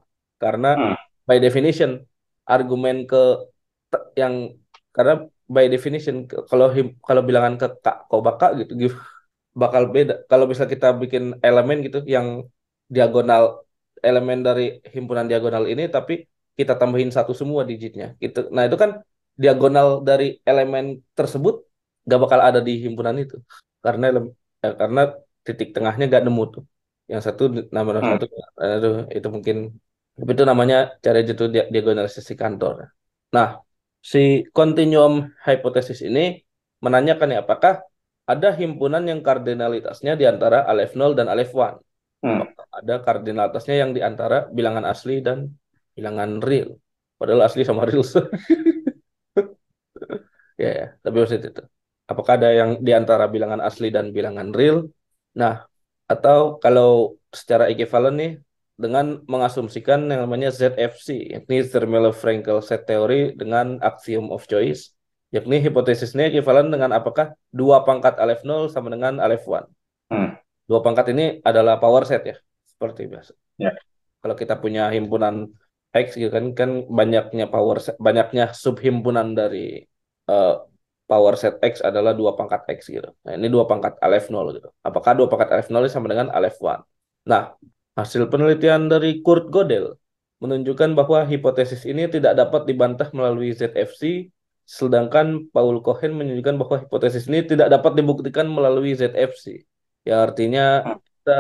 Karena Hmm. by definition argumen ke yang karena by definition kalau him- kalau bilangan ke kak kok bakal gitu gitu, bakal beda. Kalau bisa kita bikin elemen gitu yang diagonal elemen dari himpunan diagonal ini tapi kita tambahin satu semua digitnya. Gitu. Nah itu kan diagonal dari elemen tersebut gak bakal ada di himpunan itu karena ya, karena titik tengahnya gak nemu tuh. Yang satu nama hmm. satu itu, itu mungkin itu namanya cara itu diagonalisasi kantor. Nah, si continuum hypothesis ini menanyakan ya apakah ada himpunan yang kardinalitasnya di antara alef 0 dan alef 1. Hmm. Ada kardinalitasnya yang di antara bilangan asli dan bilangan real. Padahal asli sama real. ya, ya, tapi maksud itu. Apakah ada yang di antara bilangan asli dan bilangan real? Nah, atau kalau secara ekivalen nih dengan mengasumsikan yang namanya ZFC, yakni Zermelo-Frankel set theory dengan axiom of choice, yakni hipotesisnya ekivalen dengan apakah dua pangkat alef 0 sama dengan alef 1. Dua pangkat ini adalah power set ya, seperti biasa. Ya. Kalau kita punya himpunan X gitu kan, kan banyaknya power set, banyaknya subhimpunan dari uh, power set X adalah dua pangkat X gitu. Nah, ini dua pangkat alef 0 gitu. Apakah dua pangkat alef 0 sama dengan alef 1? Nah, hasil penelitian dari Kurt Gödel menunjukkan bahwa hipotesis ini tidak dapat dibantah melalui ZFC Sedangkan Paul Cohen menunjukkan bahwa hipotesis ini tidak dapat dibuktikan melalui ZFC. Ya artinya hmm. kita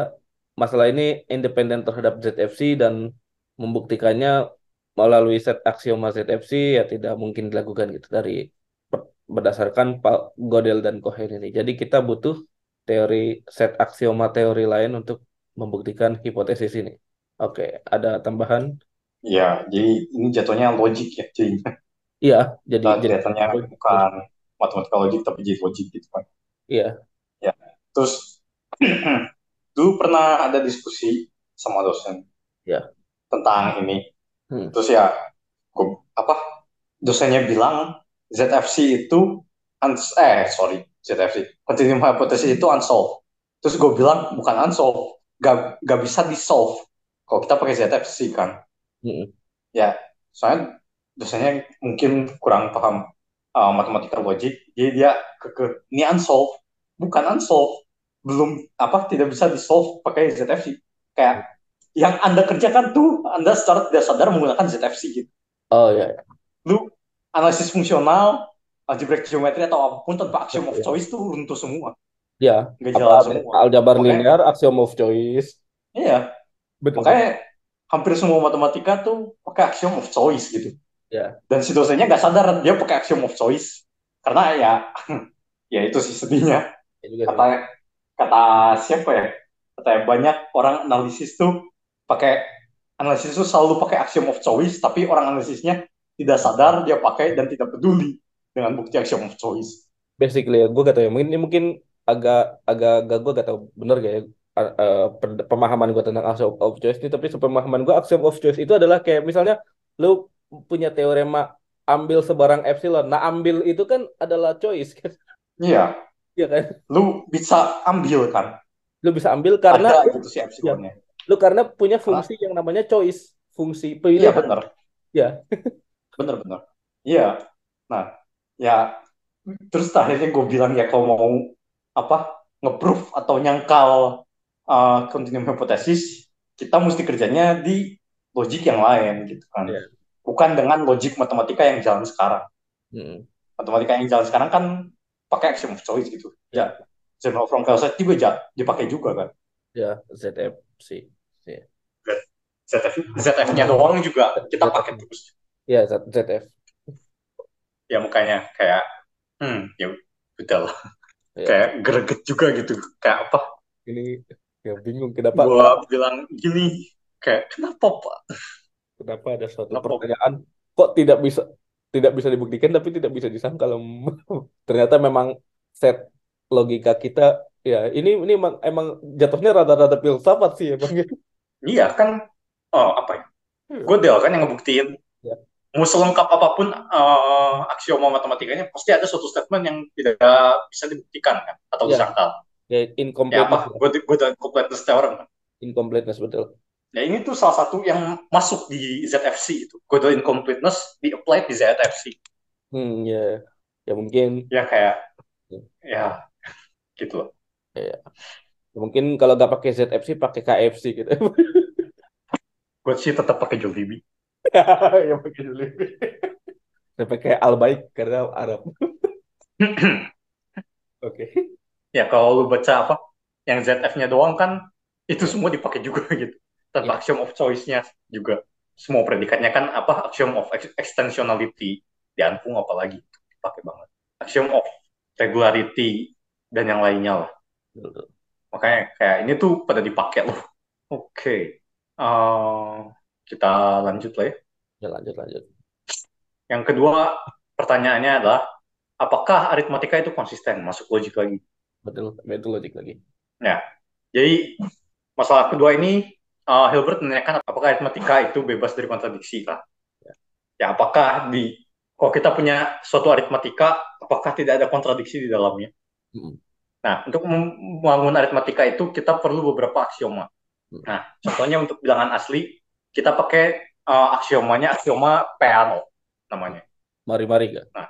masalah ini independen terhadap ZFC dan membuktikannya melalui set aksioma ZFC ya tidak mungkin dilakukan gitu dari berdasarkan Pak Godel dan Cohen ini. Jadi kita butuh teori set aksioma teori lain untuk membuktikan hipotesis ini. Oke, ada tambahan? Ya, jadi ini jatuhnya logik ya, jadi Iya, jadi nah, kelihatannya bukan matematika logik tapi jadi logik gitu kan. Iya. Ya. Terus dulu pernah ada diskusi sama dosen. Ya. Tentang ini. Hmm. Terus ya gua, apa dosennya bilang ZFC itu eh sorry ZFC continuum hypothesis itu unsolved. Terus gue bilang bukan unsolved, gak, gak bisa di solve kalau kita pakai ZFC kan. Hmm. Ya, soalnya dosennya mungkin kurang paham uh, matematika logik jadi dia ke, ke ini unsolved bukan unsolved belum apa tidak bisa di solve pakai ZFC kayak yang anda kerjakan tuh anda secara tidak sadar menggunakan ZFC gitu. Oh ya, ya. lu analisis fungsional algebraic geometry atau apa pun tanpa axiom of choice tuh runtuh semua. Ya nggak jalan semua. aljabar linear axiom of choice. Iya. Betul. makanya hampir semua matematika tuh pakai axiom of choice gitu. Ya. Dan si dosennya nggak sadar dia pakai axiom of choice. Karena ya ya itu sih sedihnya. Ya kata kata siapa ya? Kata ya, banyak orang analisis tuh pakai analisis itu selalu pakai axiom of choice tapi orang analisisnya tidak sadar dia pakai dan tidak peduli dengan bukti axiom of choice. Basically ya, gue gak tau ya, mungkin ini mungkin agak agak agak gue gak tau bener gak ya uh, pemahaman gue tentang axiom of choice ini tapi pemahaman gue axiom of choice itu adalah kayak misalnya lu punya teorema ambil sebarang epsilon. Nah, ambil itu kan adalah choice kan. Iya. Iya kan? Lu bisa ambil kan? Lu bisa ambil karena Ada gitu si epsilonnya. Ya, lu karena punya fungsi yang namanya choice, fungsi pilihan. Iya, benar. Iya. benar benar. Iya. Nah, ya terus akhirnya gue bilang ya kalau mau apa ngeproof atau nyangkal uh, continuum hypothesis kita mesti kerjanya di logik yang lain gitu kan. Yeah bukan dengan logik matematika yang jalan sekarang. Hmm. Matematika yang jalan sekarang kan pakai axiom of choice gitu. Ya, Zeno from Kelset juga dipakai juga kan. Ya, ZFC. Ya. ZF, ZF-nya doang juga kita pakai terus. Ya, ZF. Ya makanya kayak, hmm, ya betul. Ya. Kayak greget juga gitu. Kayak apa? Ini ya bingung kenapa. Gua bilang gini, kayak kenapa pak? Kenapa ada suatu Kenapa? pertanyaan kok tidak bisa tidak bisa dibuktikan tapi tidak bisa disangkal ternyata memang set logika kita ya ini ini emang, emang jatuhnya rada-rada filsafat sih ya bang iya kan oh apa ya? Hmm. gue del kan yang ngebuktiin. Ya. mau selengkap apa pun uh, aksioma matematikanya pasti ada suatu statement yang tidak bisa dibuktikan kan? Atau ya. disangkal. Ya incomplete ya apa? Gue gue incompleteness theorem kan incompleteness betul Nah ini tuh salah satu yang masuk di ZFC itu. Kode incompleteness di apply di ZFC. Hmm, ya. Ya mungkin. Ya kayak, hmm. ya gitu Ya. Mungkin kalau nggak pakai ZFC, pakai KFC gitu. Gue sih tetap pakai Jollibee. yang pakai Jollibee. Saya pakai Al Baik karena Arab. Oke. Ya kalau lu baca apa yang ZF-nya doang kan itu semua dipakai juga gitu. Tanpa Ya. axiom of choice-nya juga. Semua predikatnya kan apa axiom of ex- extensionality di Anpung apalagi dipakai banget. Axiom of regularity dan yang lainnya lah. Betul. Makanya kayak ini tuh pada dipakai loh. Oke. Eh, kita lanjut lah ya. Ya lanjut lanjut. Yang kedua pertanyaannya adalah apakah aritmatika itu konsisten? Masuk logik lagi. Betul, betul logik lagi. Ya, jadi masalah kedua ini uh, Hilbert menanyakan apakah aritmatika itu bebas dari kontradiksi lah. Ya, apakah di kalau kita punya suatu aritmatika, apakah tidak ada kontradiksi di dalamnya? Mm. Nah, untuk membangun aritmatika itu kita perlu beberapa aksioma. Nah, contohnya untuk bilangan asli, kita pakai uh, aksiomanya aksioma Peano namanya. Mari-mari enggak? Nah,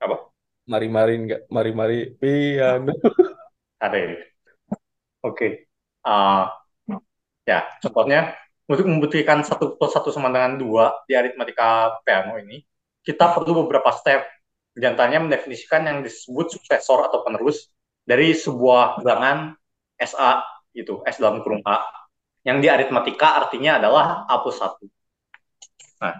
apa? Mari-mari enggak? Mari-mari piano. Ada ya. Oke. Uh, ya, contohnya untuk membuktikan satu plus satu sama dengan dua di aritmatika Peano ini, kita perlu beberapa step. Di antaranya mendefinisikan yang disebut suksesor atau penerus dari sebuah bilangan SA itu S dalam kurung A yang di aritmatika artinya adalah A plus 1. Nah,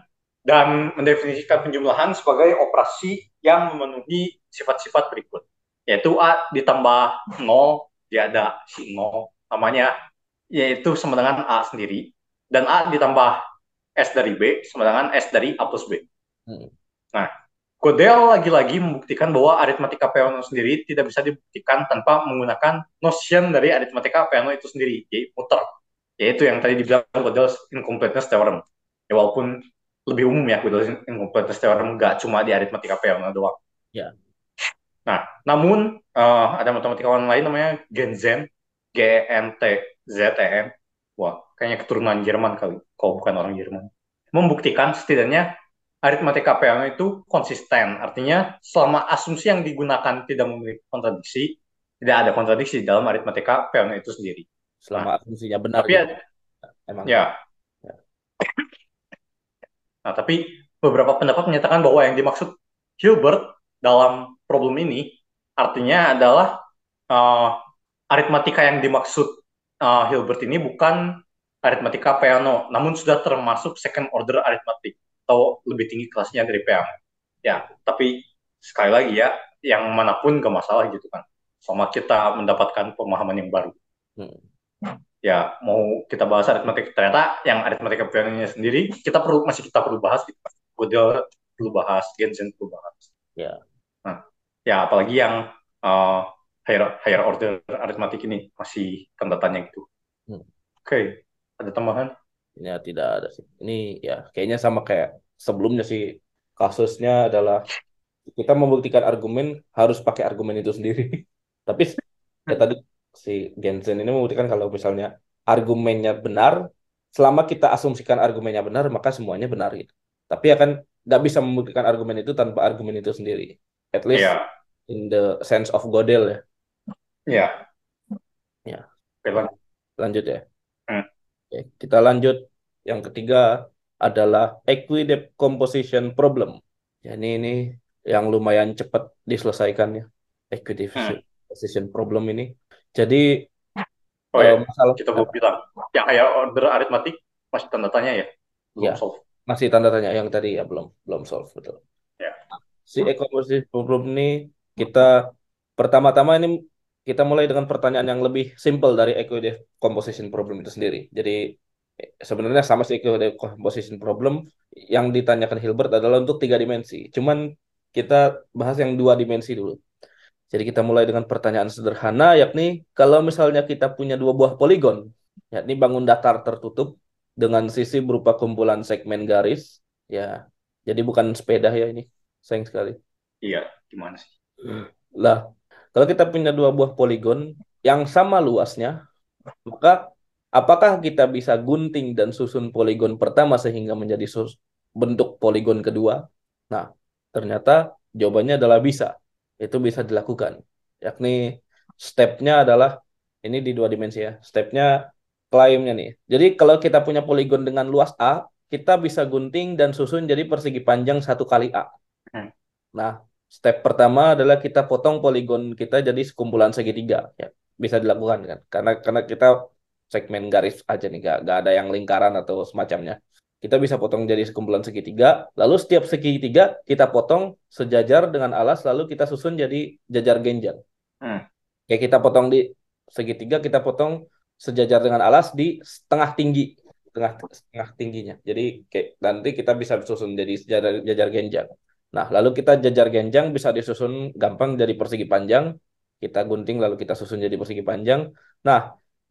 dan mendefinisikan penjumlahan sebagai operasi yang memenuhi sifat-sifat berikut, yaitu A ditambah 0, dia ada si 0, namanya yaitu sama dengan A sendiri, dan A ditambah S dari B sama dengan S dari A plus B. Hmm. Nah, Godel lagi-lagi membuktikan bahwa aritmatika Peano sendiri tidak bisa dibuktikan tanpa menggunakan notion dari aritmatika Peano itu sendiri, yaitu muter. Yaitu yang tadi dibilang Godel's incompleteness theorem. Ya, walaupun lebih umum ya Godel's incompleteness theorem, nggak cuma di aritmatika Peano doang. Ya. Nah, namun uh, ada matematikawan lain namanya Genzen, G E N T Z N. Wah, kayaknya keturunan Jerman kali, kalau bukan orang Jerman. Membuktikan setidaknya aritmatika Peano itu konsisten. Artinya selama asumsi yang digunakan tidak memiliki kontradiksi, tidak ada kontradiksi di dalam aritmatika Peano itu sendiri. Selama asumsinya benar. Tapi gitu. ada, Emang. ya. Ya. Nah, tapi beberapa pendapat menyatakan bahwa yang dimaksud Hilbert dalam problem ini artinya adalah uh, aritmatika yang dimaksud uh, Hilbert ini bukan aritmatika Peano, namun sudah termasuk second order aritmatik atau lebih tinggi kelasnya dari Peano. Ya, tapi sekali lagi ya, yang mana pun gak masalah gitu kan. Sama kita mendapatkan pemahaman yang baru. Hmm. Ya, mau kita bahas aritmatika ternyata yang aritmatika Peano-nya sendiri kita perlu masih kita perlu bahas gitu kan. Godel perlu bahas, Gensen perlu bahas. Ya. Nah, ya apalagi yang uh, higher, higher order aritmatik ini masih tanda tanya gitu. Hmm. Oke, ada tambahan? Ya tidak ada sih. Ini ya kayaknya sama kayak sebelumnya sih kasusnya adalah kita membuktikan argumen harus pakai argumen itu sendiri. Tapi ya tadi si Gensen ini membuktikan kalau misalnya argumennya benar, selama kita asumsikan argumennya benar maka semuanya benar gitu. Tapi akan nggak bisa membuktikan argumen itu tanpa argumen itu sendiri. At least Iya, in the sense of Godel ya. Iya. Ya. Oke, lanjut. Lanjut ya. Hmm. Oke, kita lanjut. Yang ketiga adalah equidecomposition problem. Ya, ini ini yang lumayan cepat diselesaikan ya. Equidecomposition problem ini. Jadi Oh ya, masalah kita belum bilang. Yang higher order aritmatik masih tanda tanya ya? Belum Ya. solve. masih tanda tanya yang tadi ya belum belum solve betul. Ya. Si equidecomposition problem ini kita pertama-tama ini kita mulai dengan pertanyaan yang lebih simple dari equidecomposition problem itu sendiri. Jadi sebenarnya sama sih equidecomposition problem yang ditanyakan Hilbert adalah untuk tiga dimensi. Cuman kita bahas yang dua dimensi dulu. Jadi kita mulai dengan pertanyaan sederhana yakni kalau misalnya kita punya dua buah poligon, yakni bangun datar tertutup dengan sisi berupa kumpulan segmen garis, ya. Jadi bukan sepeda ya ini. Sayang sekali. Iya, gimana sih? Lah, kalau kita punya dua buah poligon yang sama luasnya, maka apakah kita bisa gunting dan susun poligon pertama sehingga menjadi sus- bentuk poligon kedua? Nah, ternyata jawabannya adalah bisa. Itu bisa dilakukan. Yakni stepnya adalah ini di dua dimensi ya. Stepnya klaimnya nih. Jadi kalau kita punya poligon dengan luas A, kita bisa gunting dan susun jadi persegi panjang satu kali A. Hmm. Nah, step pertama adalah kita potong poligon kita jadi sekumpulan segitiga. Ya, bisa dilakukan kan? Karena karena kita segmen garis aja nih, gak, gak ada yang lingkaran atau semacamnya. Kita bisa potong jadi sekumpulan segitiga, lalu setiap segitiga kita potong sejajar dengan alas, lalu kita susun jadi jajar genjang. Hmm. Kayak kita potong di segitiga, kita potong sejajar dengan alas di setengah tinggi, tengah setengah tingginya. Jadi kayak nanti kita bisa susun jadi jajar, jajar genjang. Nah, lalu kita jajar genjang bisa disusun gampang jadi persegi panjang. Kita gunting lalu kita susun jadi persegi panjang. Nah,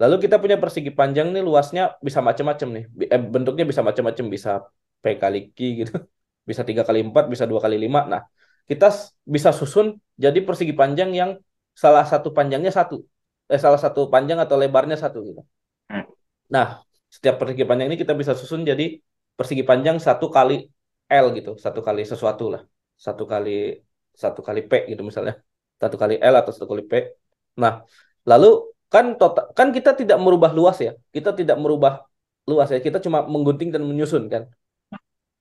lalu kita punya persegi panjang nih luasnya bisa macam-macam nih. Eh, bentuknya bisa macam-macam, bisa P kali Q gitu. Bisa tiga kali empat, bisa dua kali lima. Nah, kita bisa susun jadi persegi panjang yang salah satu panjangnya satu. Eh, salah satu panjang atau lebarnya satu gitu. Hmm. Nah, setiap persegi panjang ini kita bisa susun jadi persegi panjang satu kali L gitu, satu kali sesuatu lah, satu kali satu kali P gitu misalnya, satu kali L atau satu kali P. Nah, lalu kan total kan kita tidak merubah luas ya, kita tidak merubah luas ya, kita cuma menggunting dan menyusun kan.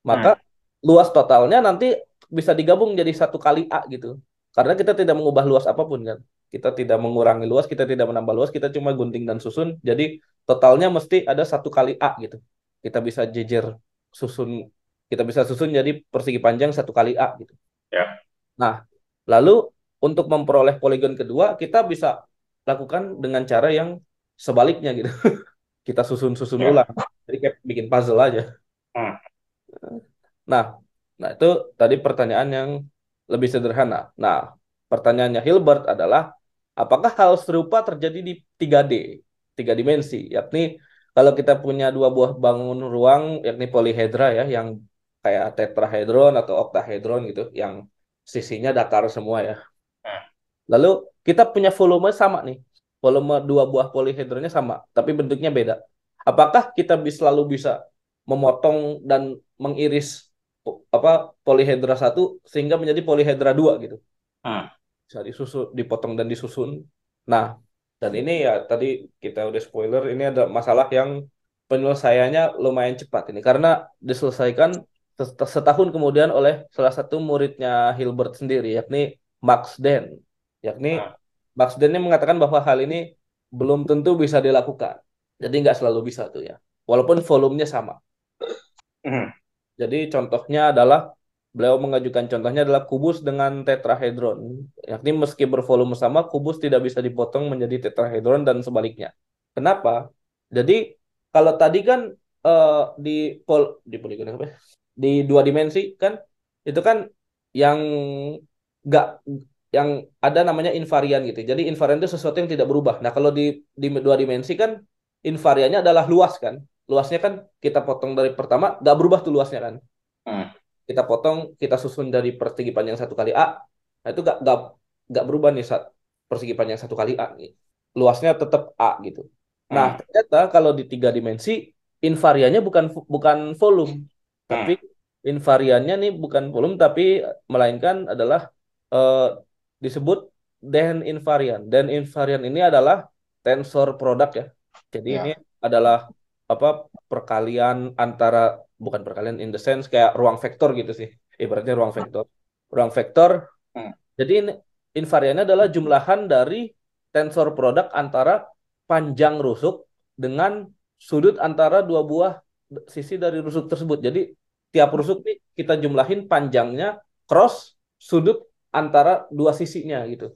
Maka hmm. luas totalnya nanti bisa digabung jadi satu kali A gitu, karena kita tidak mengubah luas apa pun kan. Kita tidak mengurangi luas, kita tidak menambah luas, kita cuma gunting dan susun. Jadi totalnya mesti ada satu kali A gitu. Kita bisa jejer susun kita bisa susun jadi persegi panjang satu kali A gitu. Ya. Nah, lalu untuk memperoleh poligon kedua kita bisa lakukan dengan cara yang sebaliknya gitu. kita susun-susun ya. ulang. Jadi kayak bikin puzzle aja. Hmm. Nah, nah itu tadi pertanyaan yang lebih sederhana. Nah, pertanyaannya Hilbert adalah apakah hal serupa terjadi di 3D, tiga dimensi, yakni kalau kita punya dua buah bangun ruang yakni polihedra ya yang kayak tetrahedron atau oktahedron gitu yang sisinya datar semua ya. Hmm. Lalu kita punya volume sama nih. Volume dua buah polihedronnya sama, tapi bentuknya beda. Apakah kita bisa selalu bisa memotong dan mengiris apa polihedra satu sehingga menjadi polihedra dua gitu? Hmm. Bisa disusun, dipotong dan disusun. Nah, dan ini ya tadi kita udah spoiler, ini ada masalah yang penyelesaiannya lumayan cepat ini karena diselesaikan setahun kemudian oleh salah satu muridnya Hilbert sendiri, yakni Max Den. Yakni nah. Max Den ini mengatakan bahwa hal ini belum tentu bisa dilakukan. Jadi nggak selalu bisa tuh ya. Walaupun volumenya sama. Hmm. Jadi contohnya adalah beliau mengajukan contohnya adalah kubus dengan tetrahedron. Yakni meski bervolume sama, kubus tidak bisa dipotong menjadi tetrahedron dan sebaliknya. Kenapa? Jadi kalau tadi kan uh, di pol di poligon apa? Di dua dimensi kan itu kan yang nggak yang ada namanya invarian gitu. Jadi invarian itu sesuatu yang tidak berubah. Nah kalau di di dua dimensi kan invariannya adalah luas kan. Luasnya kan kita potong dari pertama nggak berubah tuh luasnya kan. Hmm. Kita potong kita susun dari persegi panjang satu kali a. Nah itu nggak nggak nggak berubah nih saat persegi panjang satu kali a. Nih. Luasnya tetap a gitu. Nah hmm. ternyata kalau di tiga dimensi invariannya bukan bukan volume tapi hmm. invariannya nih bukan volume tapi melainkan adalah uh, disebut den invarian. Den invarian ini adalah tensor produk ya. Jadi ya. ini adalah apa perkalian antara bukan perkalian in the sense kayak ruang vektor gitu sih. Ibaratnya ruang vektor. Ruang vektor. Hmm. Jadi ini invariannya adalah jumlahan dari tensor produk antara panjang rusuk dengan sudut antara dua buah sisi dari rusuk tersebut. Jadi tiap rusuk nih kita jumlahin panjangnya cross sudut antara dua sisinya gitu.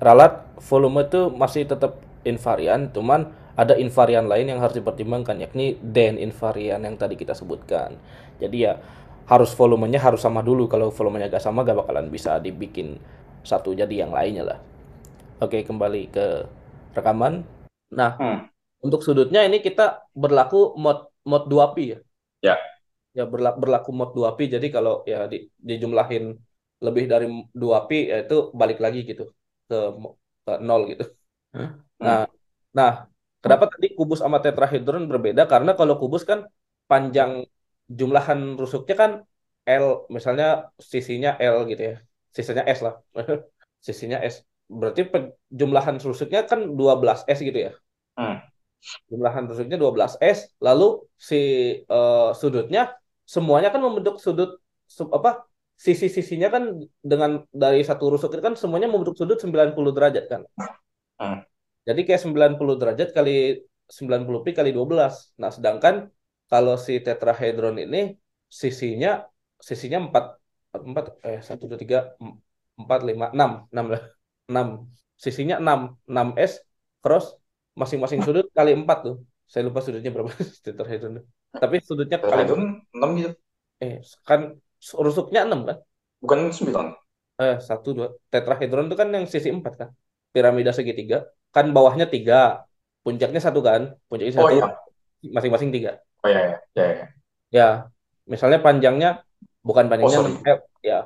Ralat volume itu masih tetap invarian, cuman ada invarian lain yang harus dipertimbangkan yakni den invarian yang tadi kita sebutkan. Jadi ya harus volumenya harus sama dulu kalau volumenya gak sama gak bakalan bisa dibikin satu jadi yang lainnya lah. Oke kembali ke rekaman. Nah hmm. untuk sudutnya ini kita berlaku mod mod 2pi ya. Ya ya berlaku, berlaku mod 2pi jadi kalau ya di, dijumlahin lebih dari 2pi ya itu balik lagi gitu ke ke nol gitu. Hmm. Nah, nah kenapa tadi kubus sama tetrahedron berbeda? Karena kalau kubus kan panjang jumlahan rusuknya kan L, misalnya sisinya L gitu ya. Sisinya S lah. sisinya S. Berarti jumlahan rusuknya kan 12 S gitu ya. Hmm. jumlahan rusuknya 12S lalu si uh, sudutnya semuanya kan membentuk sudut sub, apa sisi-sisinya kan dengan dari satu rusuk itu kan semuanya membentuk sudut 90 derajat kan. Hmm. jadi kayak 90 derajat kali 90 pi kali 12 nah sedangkan kalau si tetrahedron ini sisinya sisinya 4 4 eh 1 2 3 4 5 6 6 lah 6 sisinya 6 6S cross masing-masing sudut kali 4 tuh. Saya lupa sudutnya berapa tetrahedron tapi sudutnya kali 6 gitu. Eh kan rusuknya 6 kan? Bukan 9 eh 1 2 tetrahedron itu kan yang sisi 4 kan? Piramida segitiga. Kan bawahnya 3 puncaknya satu kan? Puncaknya oh, satu. Oh, iya. masing-masing 3 oh iya iya. Iya, iya. ya. Misalnya panjangnya bukan panjangnya oh, eh, ya.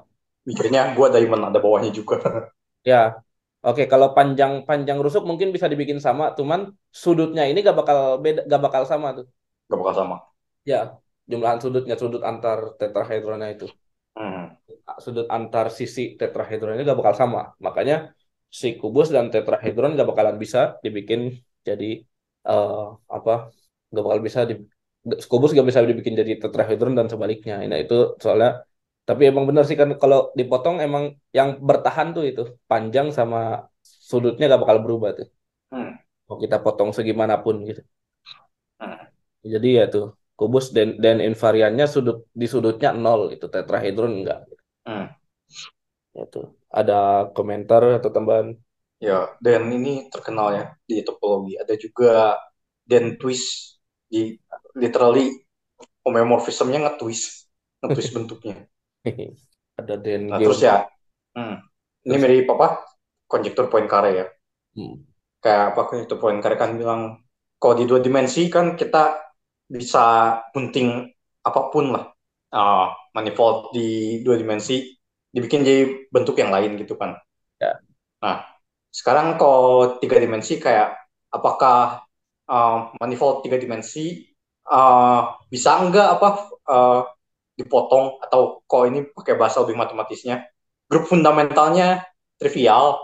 Mikirnya gua diamond ada bawahnya juga. Ya. Oke kalau panjang panjang rusuk mungkin bisa dibikin sama. Cuman sudutnya ini gak bakal beda gak bakal sama tuh. Gak bakal sama ya jumlahan sudutnya sudut antar tetrahedronnya itu hmm. sudut antar sisi tetrahedron ini gak bakal sama makanya si kubus dan tetrahedron gak bakalan bisa dibikin jadi uh, apa gak bakal bisa di kubus gak bisa dibikin jadi tetrahedron dan sebaliknya nah itu soalnya tapi emang benar sih kan kalau dipotong emang yang bertahan tuh itu panjang sama sudutnya gak bakal berubah tuh hmm. mau kita potong segimanapun gitu hmm. jadi ya tuh kubus dan dan invariannya sudut di sudutnya nol itu tetrahedron enggak. Hmm. itu ada komentar atau tambahan? Ya dan ini terkenal ya di topologi. Ada juga dan twist di literally homeomorphismnya nge-twist nge-twist bentuknya. Ada dan nah, terus ya hmm, ini mirip apa? Konjektur poin kare ya. Hmm. kayak apa konjektur poin kare kan bilang kalau di dua dimensi kan kita bisa gunting apa pun lah uh, manifold di dua dimensi dibikin jadi bentuk yang lain gitu kan ya. nah sekarang kalau tiga dimensi kayak apakah uh, manifold tiga dimensi uh, bisa enggak apa uh, dipotong atau kok ini pakai bahasa lebih matematisnya grup fundamentalnya trivial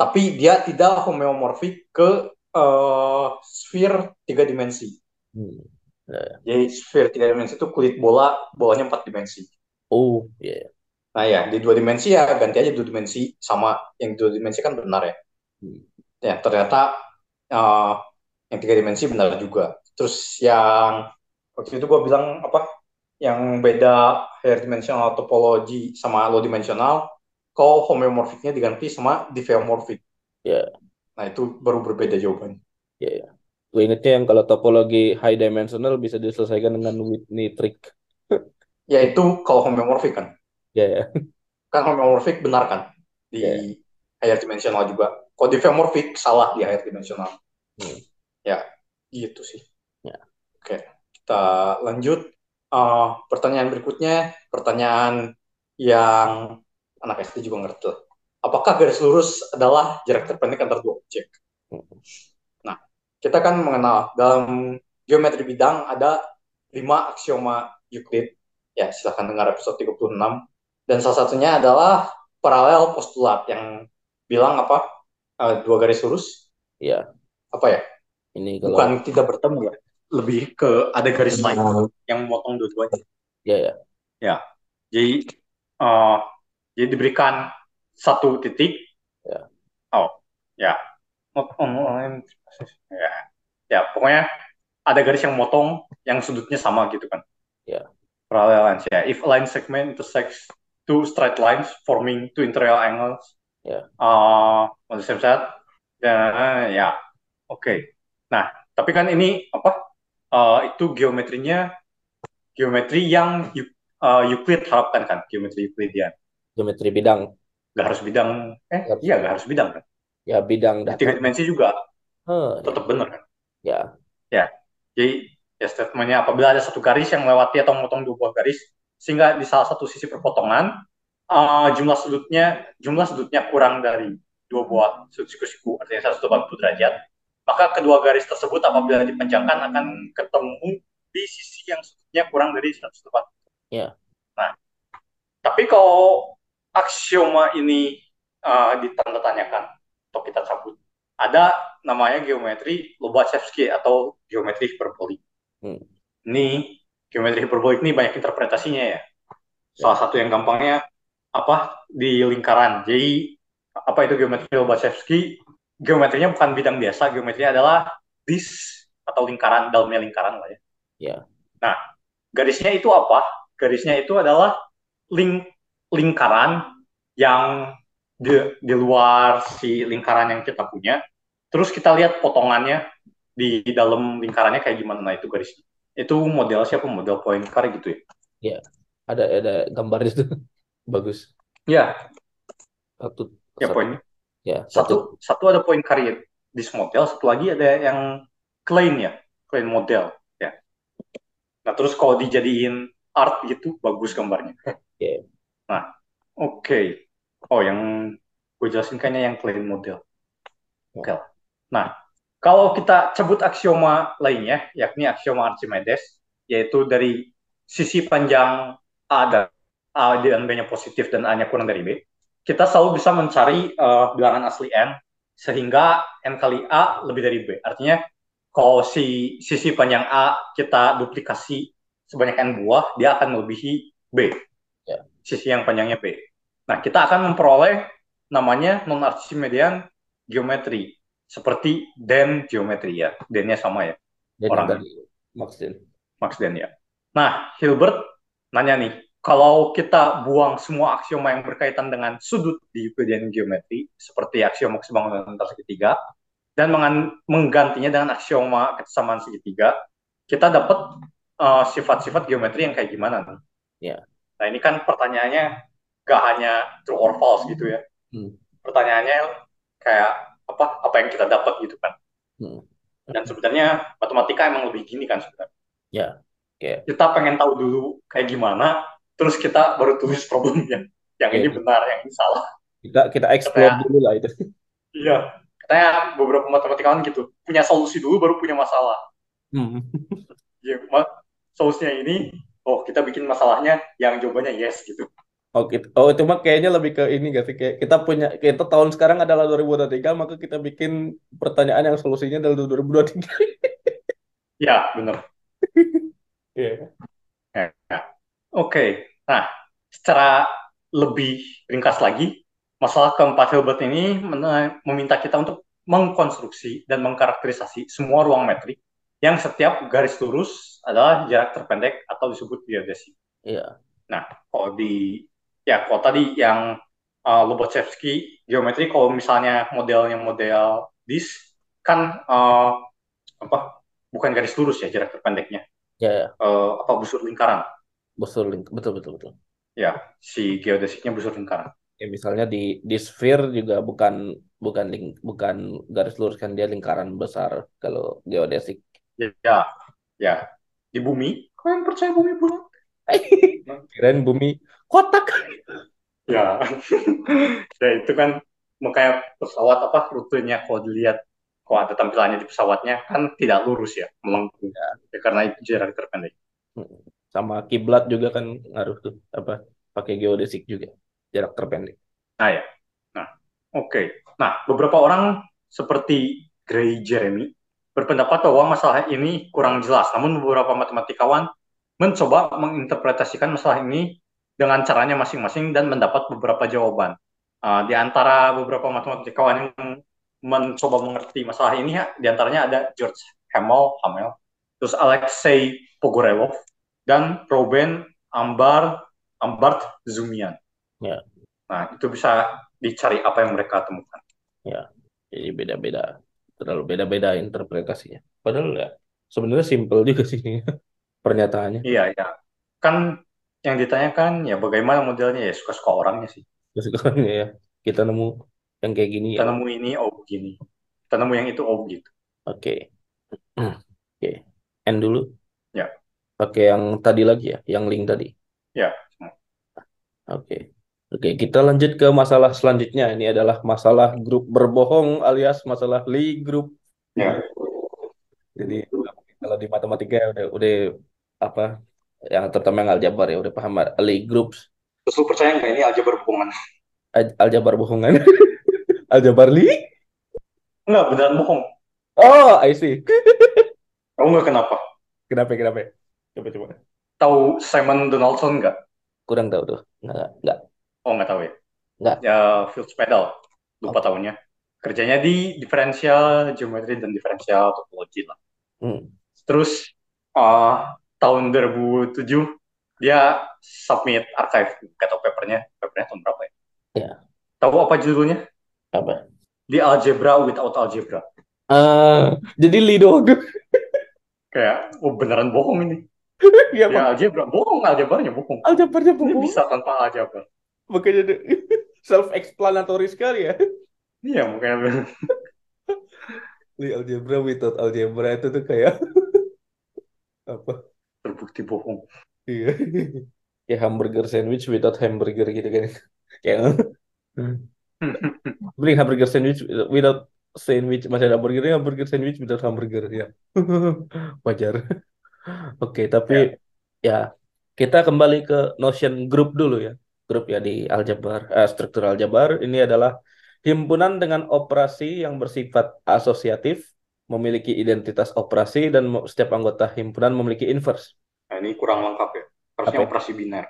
tapi dia tidak homeomorfik ke uh, sphere tiga dimensi hmm. Jadi sphere tiga dimensi itu kulit bola bolanya empat dimensi oh iya yeah. nah ya di dua dimensi ya ganti aja dua dimensi sama yang dua dimensi kan benar ya hmm. ya ternyata uh, yang tiga dimensi benar juga terus yang waktu itu gue bilang apa yang beda higher dimensional topologi sama low dimensional, kalau homeomorphicnya diganti sama diffeomorphic. Ya. Yeah. Nah itu baru berbeda jawabannya. Ya, yeah, yeah. Gue ingetnya yang kalau topologi high dimensional bisa diselesaikan dengan Whitney trick. ya itu kalau homeomorphic kan. Ya, yeah, yeah. Kan homeomorphic benar kan di yeah. higher dimensional juga. Kalau diffeomorphic salah di higher dimensional. Hmm. Ya, gitu sih. Ya. Oke, kita lanjut uh, pertanyaan berikutnya, pertanyaan yang anak SD juga ngerti. Apakah garis lurus adalah jarak terpendek antar dua objek? Nah, kita kan mengenal dalam geometri bidang ada lima aksioma Euclid. Ya, silahkan dengar episode 36. Dan salah satunya adalah paralel postulat yang bilang apa? Uh, dua garis lurus. Iya. Apa ya? Ini kalau... Bukan tidak bertemu ya lebih ke ada garis lain yang memotong dua-duanya. Ya, ya. Ya. Jadi uh, jadi diberikan satu titik. Ya. Oh, ya. Ya. Ya, pokoknya ada garis yang motong yang sudutnya sama gitu kan. Ya. Parallel lines ya. If a line segment intersects two straight lines forming two interior angles. Ya. Uh, on the same side. Dan ya. Oke. Okay. Nah, tapi kan ini apa? uh, itu geometrinya geometri yang uh, Euclid harapkan kan, geometri Euclidian. Geometri bidang. Gak harus bidang, eh gak iya gak harus bidang kan? Ya bidang. Tiga dimensi juga huh, tetap benar kan? Ya. Ya, jadi ya statementnya apabila ada satu garis yang melewati atau memotong dua buah garis, sehingga di salah satu sisi perpotongan uh, jumlah sudutnya jumlah sudutnya kurang dari dua buah sudut siku-siku, artinya 180 derajat, maka kedua garis tersebut apabila dipanjangkan akan ketemu di sisi yang sudutnya kurang dari 180. Ya. Nah, tapi kalau aksioma ini uh, ditanda tanyakan atau kita cabut, ada namanya geometri Lobachevsky atau geometri hiperbolik. Hmm. Ini geometri hiperbolik ini banyak interpretasinya ya. Salah satu yang gampangnya apa di lingkaran. Jadi apa itu geometri Lobachevsky? Geometrinya bukan bidang biasa, geometrinya adalah disk atau lingkaran, dalamnya lingkaran lah ya. Ya. Nah, garisnya itu apa? Garisnya itu adalah ling lingkaran yang di, di luar si lingkaran yang kita punya. Terus kita lihat potongannya di dalam lingkarannya kayak gimana. Nah, itu garisnya. Itu model siapa? Model Poincare gitu ya. Ya. Ada ada gambar itu. Bagus. Ya, Satu ya satu poin. ya Satu satu ada Poincare di model, satu lagi ada yang Klein ya, Klein model ya. Nah, terus kalau dijadiin art gitu bagus gambarnya. Oke. Nah, oke. Oh, yang gue jelasin kayaknya yang Klein model. Oke. Nah, kalau kita cabut aksioma lainnya, yakni aksioma Archimedes, yaitu dari sisi panjang A dan A dan B-nya positif dan A-nya kurang dari B, kita selalu bisa mencari uh, bilangan asli N sehingga N kali A lebih dari B. Artinya kalau si sisi panjang A kita duplikasi sebanyak N buah, dia akan melebihi B. Ya. Sisi yang panjangnya B. Nah, kita akan memperoleh namanya non-Archimedean geometri. Seperti Den geometri ya. Den-nya sama ya. Jadi Orang. tadi Max Den. Max Den ya. Nah, Hilbert nanya nih, kalau kita buang semua aksioma yang berkaitan dengan sudut di Euclidean geometri, seperti aksioma keseimbangan antar segitiga, dan menggantinya dengan aksioma kesamaan segitiga, kita dapat uh, sifat-sifat geometri yang kayak gimana nih? Ya. Nah, ini kan pertanyaannya gak hanya true or false gitu ya. Hmm. Pertanyaannya kayak apa apa yang kita dapat gitu kan. Hmm. Dan sebenarnya matematika emang lebih gini kan sebenarnya. Ya. Oke. Kita pengen tahu dulu kayak gimana, terus kita baru tulis problemnya. Yang Oke. ini benar, yang ini salah. Kita kita explore Katanya- dulu lah itu. Iya. Katanya beberapa matematikawan gitu, punya solusi dulu baru punya masalah. Hmm. Ya, solusinya ini, oh kita bikin masalahnya yang jawabannya yes gitu. Oh, kita- oh itu mah kayaknya lebih ke ini gak sih? Kayak kita punya kita tahun sekarang adalah 2023, maka kita bikin pertanyaan yang solusinya adalah 2023. Ya, benar. Iya. Ya. Oke, nah secara lebih ringkas lagi, masalah keempat Hilbert ini meminta kita untuk mengkonstruksi dan mengkarakterisasi semua ruang metrik yang setiap garis lurus adalah jarak terpendek atau disebut geodesi. Iya. Nah, kalau di ya kalau tadi yang uh, Lobachevsky geometri, kalau misalnya modelnya model disk kan uh, apa bukan garis lurus ya jarak terpendeknya, Ya, ya. Uh, apa busur lingkaran. Betul, link- betul, betul, betul. Ya, si geodesiknya busur lingkaran. Ya, misalnya di di sphere juga bukan bukan ling, bukan garis lurus kan dia lingkaran besar kalau geodesik. Ya, ya, ya. Di bumi, kalian percaya bumi bulat? Kirain bumi kotak. Ya, ya itu kan makanya pesawat apa rutenya kalau dilihat kalau ada tampilannya di pesawatnya kan tidak lurus ya, melengkung. Ya, karena itu jarak terpendek. Sama kiblat juga kan ngaruh tuh apa pakai geodesik juga jarak terpendek. Nah ya, nah oke. Nah beberapa orang seperti Gray Jeremy berpendapat bahwa masalah ini kurang jelas. Namun beberapa matematikawan mencoba menginterpretasikan masalah ini dengan caranya masing-masing dan mendapat beberapa jawaban. Uh, di antara beberapa matematikawan yang mencoba mengerti masalah ini, ya, di antaranya ada George Hamel, Hamel, terus Alexei Pogorelov, dan Robin Ambar Ambart Zumian. Ya. Nah, itu bisa dicari apa yang mereka temukan. Jadi beda-beda terlalu beda-beda interpretasinya. Padahal ya sebenarnya simple juga sih pernyataannya. Iya, ya. Kan yang ditanyakan ya bagaimana modelnya ya suka-suka orangnya sih. Sekarang ya kita nemu yang kayak gini Kita ya. nemu ini oh begini. Kita nemu yang itu oh begitu. Oke. Oke. End dulu. Ya. Pakai yang tadi lagi ya, yang link tadi. Ya. Oke. Oke, kita lanjut ke masalah selanjutnya. Ini adalah masalah grup berbohong alias masalah Lie group. Ya. Jadi kalau di matematika udah udah apa yang terutama yang aljabar ya udah paham Lie groups, Terus lu percaya nggak ini aljabar bohongan? Al- aljabar bohongan. aljabar Lie? Enggak, beneran bohong. Oh, I see. Tahu nggak kenapa? Kenapa, kenapa? Coba, coba. Tahu Simon Donaldson nggak? Kurang tahu tuh. Nggak, nggak. Oh nggak tahu ya? Nggak. Ya Fields Pedal. Lupa tahunnya. Kerjanya di differential geometry dan differential topology lah. Hmm. Terus uh, tahun 2007 dia submit archive atau papernya, papernya tahun berapa ya? Ya. Tahu apa judulnya? Apa? The Algebra Without Algebra. Ah, jadi Lido. Kayak, oh beneran bohong ini. Iya, Ya algebra, bohong algebranya bohong. Ini bohong. bisa tanpa algebra. Makanya self explanatory sekali ya. Iya, makanya Li algebra without algebra itu tuh kayak apa? Terbukti bohong. Iya. Kayak hamburger sandwich without hamburger gitu kan. Kayak beli hamburger sandwich without sandwich masih ada hamburgernya hamburger sandwich without hamburger ya. Wajar. Oke, tapi ya kita kembali ke notion group dulu ya. Grup ya di aljabar, eh, struktur aljabar ini adalah himpunan dengan operasi yang bersifat asosiatif, memiliki identitas operasi dan setiap anggota himpunan memiliki inverse. Nah, ini kurang lengkap ya. Harusnya Apa? operasi biner.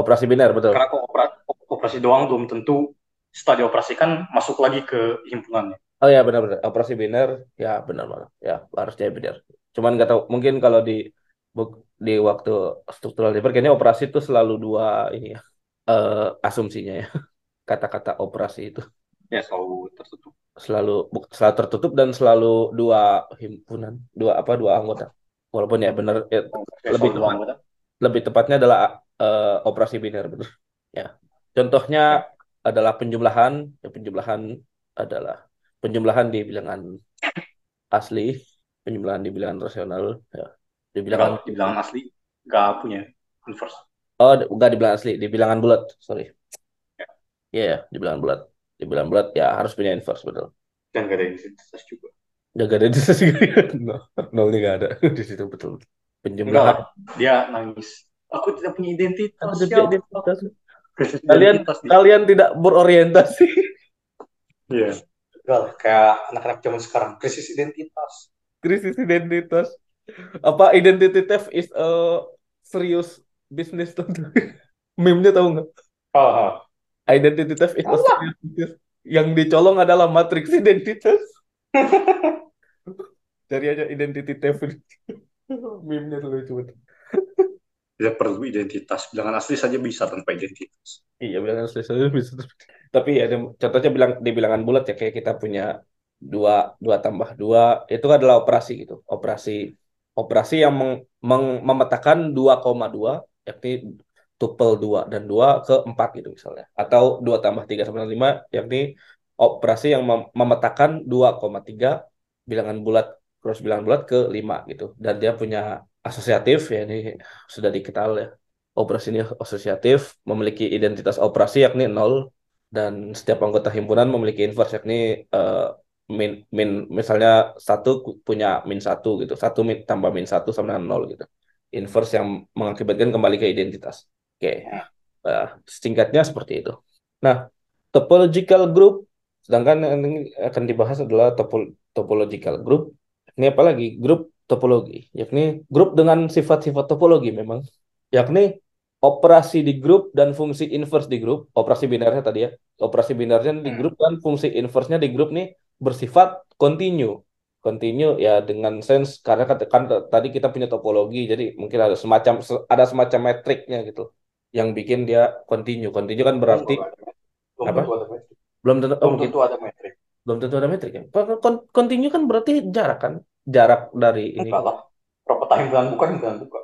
Operasi biner betul. Karena kok opera- operasi doang belum tentu setelah dioperasikan masuk lagi ke himpunannya. Oh ya benar-benar operasi biner ya benar-benar ya harusnya benar. Cuman nggak tahu mungkin kalau di di waktu struktural aljabar kayaknya operasi itu selalu dua ini ya eh, asumsinya ya kata-kata operasi itu Ya, selalu tertutup. selalu selalu tertutup dan selalu dua himpunan dua apa dua anggota. Walaupun ya benar ya, Ya, Lebih selalu dua anggota. lebih tepatnya adalah eh, operasi biner benar. Ya contohnya adalah penjumlahan ya, penjumlahan adalah penjumlahan di bilangan asli penjumlahan di bilangan rasional ya. Di bilangan di bilangan asli nggak punya inverse. oh enggak di bilangan asli di bilangan bulat sorry. Ya. Di bilangan bulat di bilangan bulat ya harus punya inverse betul Dan nggak ada identitas juga. ya gak ada di situ nol nolnya gak ada di situ betul Enggak penjumlahan lah. Dia nangis. Aku tidak punya identitas. Aku tidak identitas. Krisis kalian identitas dia. kalian tidak berorientasi Iya. Lah, kayak anak-anak zaman sekarang krisis identitas. krisis identitas apa identity theft is a serious business tuh meme-nya tahu nggak Ah, identity theft business yang dicolong adalah matriks identitas. Cari aja identity theft meme-nya tuh lucu banget. Tidak perlu identitas. Bilangan asli saja bisa tanpa identitas. iya bilangan asli saja bisa tapi ya ada- contohnya bilang di bilangan bulat ya kayak kita punya dua dua tambah dua itu adalah operasi gitu. Operasi operasi yang meng- meng- memetakan 2,2 yakni tuple 2 dan 2 ke 4 gitu misalnya. Atau 2 tambah 3 sama dengan 5 yakni operasi yang mem- memetakan 2,3 bilangan bulat cross bilangan bulat ke 5 gitu. Dan dia punya asosiatif ya ini sudah dikenal ya. Operasi ini asosiatif memiliki identitas operasi yakni 0 dan setiap anggota himpunan memiliki inverse yakni eh, min min misalnya satu punya min satu gitu. Satu min tambah min satu sama dengan nol gitu. Inverse yang mengakibatkan kembali ke identitas oke. Eh, singkatnya seperti itu. Nah topological group sedangkan yang ini akan dibahas adalah topol topological group. Ini apalagi grup topologi. Yakni grup dengan sifat-sifat topologi memang. Yakni operasi di grup dan fungsi inverse di grup operasi binarnya tadi ya. Operasi binarnya di Hmm. grup dan fungsi inverse-nya di grup nih bersifat continue. Continue ya dengan sense. Karena kan, kan tadi kita punya topologi jadi mungkin ada semacam ada semacam metriknya gitu yang bikin dia continue. Continue kan berarti belum Apa? tentu ada metrik. belum tentu oh, Belum tentu ada metrik. belum tentu ada metrik ya. Continue kan berarti jarak kan? Jarak dari ini. Enggak lah. Proper bukan himpunan buka.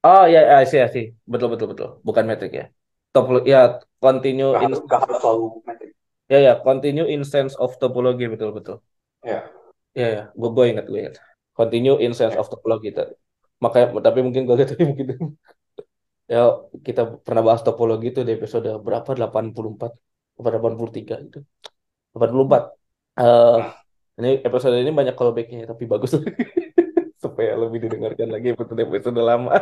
Oh ya, ya sih ya sih. Betul betul betul. Bukan metrik ya. Topologi ya continue Nggak in nggak harus selalu metrik. ya ya continue in sense of topologi betul betul. Ya. Ya, ya, gue gue ingat, gue ingat. Continue in sense of topology tadi. Makanya, tapi mungkin gue tadi mungkin ya kita pernah bahas topologi itu di episode berapa? 84 apa 83 itu. 84. Eh ini episode ini banyak callback-nya tapi bagus supaya lebih didengarkan lagi episode episode lama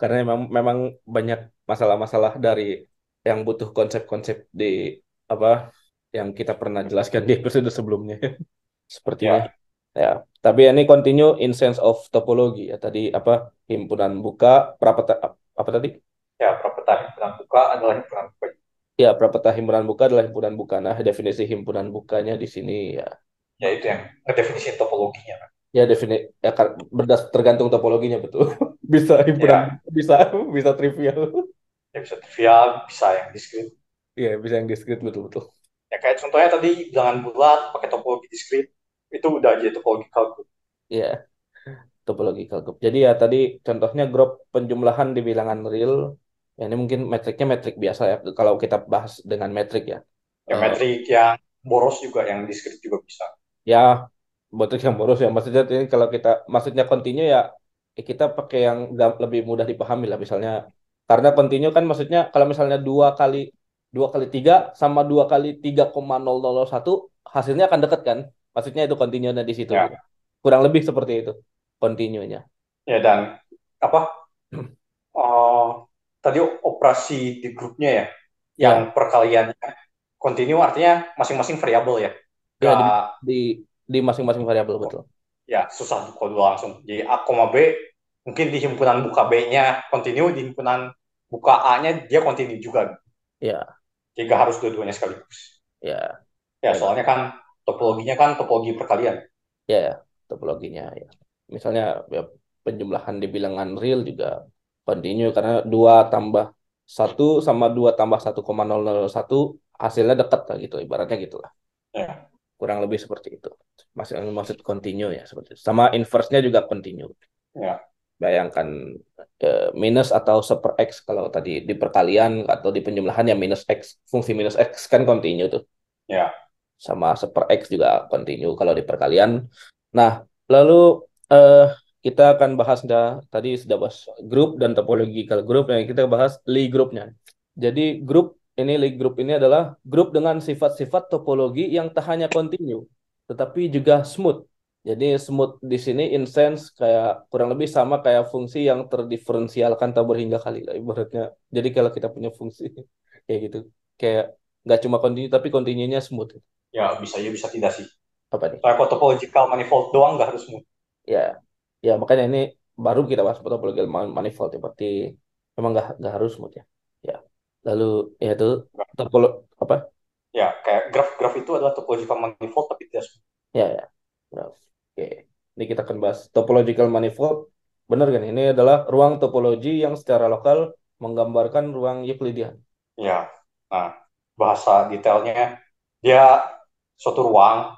karena memang memang banyak masalah-masalah dari yang butuh konsep-konsep di apa yang kita pernah jelaskan di episode sebelumnya sepertinya ya Tapi ini continue in sense of topologi ya. Tadi apa? Himpunan buka, apa tadi? Ya, prapeta himpunan buka adalah himpunan buka. Ya, prapeta himpunan buka adalah himpunan buka. Nah, definisi himpunan bukanya di sini ya. Ya, itu yang ngedefinisi topologinya. Kan? Ya, defini ya berdas tergantung topologinya betul. bisa himpunan ya. bisa bisa trivial. Ya, bisa trivial, bisa yang diskrit. Iya, bisa yang diskrit betul-betul. Ya kayak contohnya tadi bilangan bulat pakai topologi diskrit itu udah aja topological group. Iya. Topological group. Jadi ya tadi contohnya grup penjumlahan di bilangan real. Ya ini mungkin metriknya metrik biasa ya kalau kita bahas dengan metrik ya. Ya uh, metrik yang boros juga yang diskrit juga bisa. Ya, metrik yang boros ya maksudnya ini kalau kita maksudnya kontinu ya, ya kita pakai yang lebih mudah dipahami lah misalnya karena kontinu kan maksudnya kalau misalnya dua kali dua kali tiga sama dua kali tiga koma nol nol satu hasilnya akan dekat kan maksudnya itu kontinunya di situ ya. kurang lebih seperti itu kontinunya ya dan apa uh, tadi operasi di grupnya ya, ya. yang perkaliannya kontinu artinya masing-masing variabel ya ya di di masing-masing variabel betul ya susah kalau langsung jadi a b mungkin di himpunan buka b-nya kontinu di himpunan buka a-nya dia kontinu juga ya jika harus dua-duanya sekaligus. Ya. Ya, soalnya kan topologinya kan topologi perkalian. Ya, ya. topologinya ya. Misalnya ya, penjumlahan di bilangan real juga continue karena dua tambah satu sama dua tambah satu koma nol nol satu hasilnya dekat lah gitu ibaratnya gitulah. Ya. Kurang lebih seperti itu. Maksud maksud continue ya seperti itu. Sama inverse-nya juga continue. Ya bayangkan eh, minus atau super x kalau tadi di perkalian atau di penjumlahan ya minus x fungsi minus x kan continue tuh ya sama super x juga continue kalau di perkalian nah lalu eh, kita akan bahas dah tadi sudah bahas grup dan topological group yang kita bahas Lie grupnya jadi grup ini Lie group ini adalah grup dengan sifat-sifat topologi yang tak hanya continue tetapi juga smooth jadi smooth di sini in sense kayak kurang lebih sama kayak fungsi yang terdiferensialkan tabur hingga kali lah ibaratnya. Jadi kalau kita punya fungsi kayak gitu, kayak nggak cuma kontinu tapi kontinunya smooth. Ya bisa ya bisa tidak sih. Apa nih? Kayak topological manifold doang nggak harus smooth. Ya, ya makanya ini baru kita bahas topological manifold ya berarti memang nggak nggak harus smooth ya. Ya. Lalu ya itu topolo apa? Ya kayak graf-graf itu adalah topological manifold tapi tidak. Ya ya. Graf. Oke, ini kita akan bahas topological manifold. Benar kan? Ini adalah ruang topologi yang secara lokal menggambarkan ruang Euclidean. Ya, nah bahasa detailnya dia suatu ruang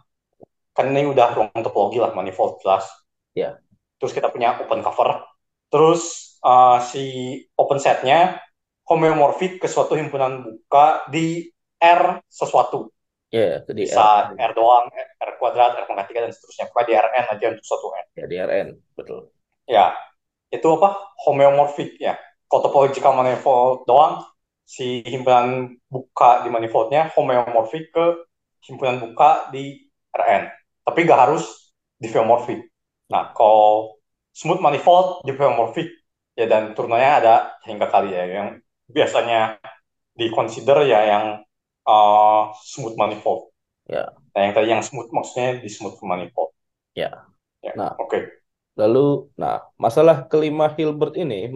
kan ini udah ruang topologi lah manifold jelas. Ya. Terus kita punya open cover. Terus uh, si open setnya homeomorphic ke suatu himpunan buka di R sesuatu. Ya, yeah, bisa R. R doang, R kuadrat, R pangkat tiga dan seterusnya. Pokoknya di Rn aja untuk satu N. Ya, di Rn, betul. Ya, itu apa? Homeomorphic ya. Kalau topological manifold doang, si himpunan buka di manifoldnya homeomorphic ke himpunan buka di Rn. Tapi gak harus diffeomorphic. Nah, kalau smooth manifold diffeomorphic ya dan turunannya ada hingga kali ya yang biasanya di consider ya yang uh, smooth manifold. Ya. Nah, yang tadi yang smooth maksudnya di smooth manifold. Ya. ya. Nah, oke. Okay. Lalu, nah, masalah kelima Hilbert ini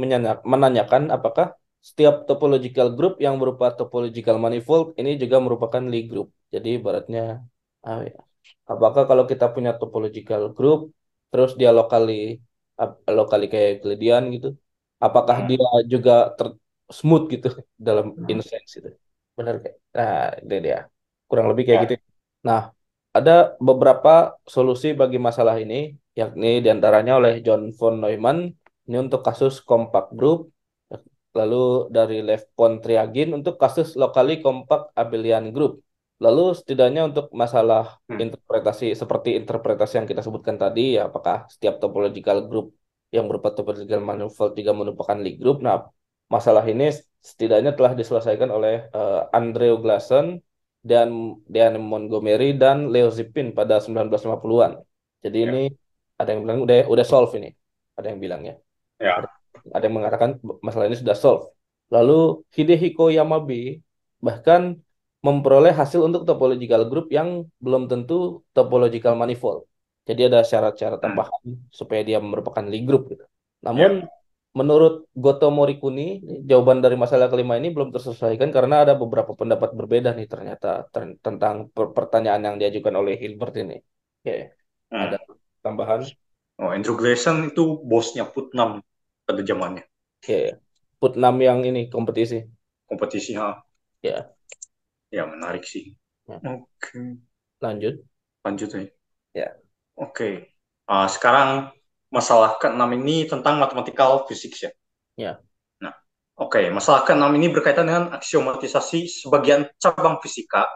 menanyakan apakah setiap topological group yang berupa topological manifold ini juga merupakan Lie group. Jadi ibaratnya ah, ya. apakah kalau kita punya topological group terus dia lokali lokali kayak Euclidean gitu, apakah hmm. dia juga ter smooth gitu dalam hmm. instance itu? Benar kayak. Nah, itu dia. Kurang lebih kayak ya. gitu. Nah, ada beberapa solusi bagi masalah ini, yakni di antaranya oleh John von Neumann, ini untuk kasus compact group, lalu dari Lev von Triagin untuk kasus locally compact abelian group. Lalu setidaknya untuk masalah hmm. interpretasi seperti interpretasi yang kita sebutkan tadi, ya apakah setiap topological group yang berupa topological manifold juga merupakan Lie group. Nah, masalah ini setidaknya telah diselesaikan oleh uh, Andrew Glasson dan Diane Montgomery dan Leo Zipin pada 1950-an. Jadi ya. ini ada yang bilang udah udah solve ini. Ada yang bilang ya. Ya. Ada yang mengatakan masalah ini sudah solve. Lalu Hidehiko Yamabe bahkan memperoleh hasil untuk topological group yang belum tentu topological manifold. Jadi ada syarat-syarat Hmm. tambahan supaya dia merupakan league group gitu. Namun menurut Goto Morikuni, jawaban dari masalah kelima ini belum terselesaikan karena ada beberapa pendapat berbeda nih ternyata ter- tentang per- pertanyaan yang diajukan oleh Hilbert ini. Oke, Hmm. ada tambahan? Oh, Andrew Gleason itu bosnya Putnam pada zamannya Oke, Putnam yang ini kompetisi. kompetisi ha. Ya, Ya menarik sih. Ya. Oke, lanjut. lanjut ya. Ya. Oke. Ah, sekarang masalah keenam ini tentang mathematical physics ya. Ya. Nah, oke, masalah keenam ini berkaitan dengan aksiomatisasi sebagian cabang fisika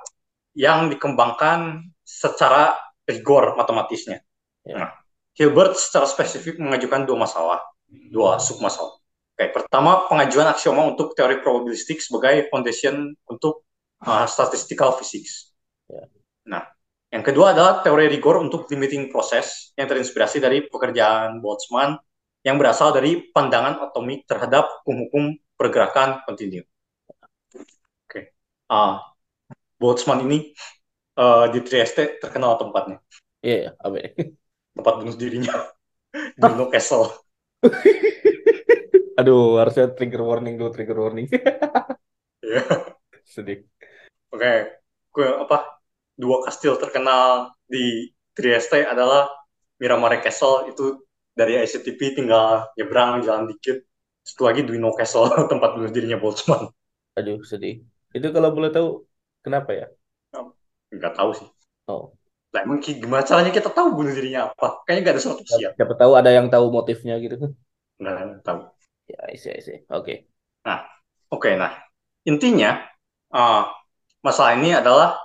yang dikembangkan secara rigor matematisnya. Ya. Nah, Hilbert secara spesifik mengajukan dua masalah, dua submasalah. Oke, pertama pengajuan aksioma untuk teori probabilistik sebagai foundation untuk uh, statistical physics. Ya. Nah, yang kedua adalah teori rigor untuk limiting proses yang terinspirasi dari pekerjaan Boltzmann yang berasal dari pandangan atomik terhadap hukum-hukum pergerakan kontinu. Oke, uh, Boltzmann ini uh, di Trieste terkenal tempatnya, Iya, apa ini? tempat bunuh dirinya di Newcastle. Aduh, harusnya trigger warning dulu, trigger warning. Iya. Sedih. Oke, gue apa? Dua kastil terkenal di Trieste adalah Miramare Castle itu dari ICTP tinggal nyebrang jalan dikit. Satu lagi Duino Castle tempat bunuh dirinya Boltzmann. Aduh, sedih. Itu kalau boleh tahu kenapa ya? Nggak tahu sih. Oh, Lah emang gimana caranya kita tahu bunuh dirinya apa? Kayaknya nggak ada suatu siap. siapa tahu ada yang tahu motifnya gitu. Nggak tahu. Ya, isi, isi. Oke. Oke, nah intinya uh, masalah ini adalah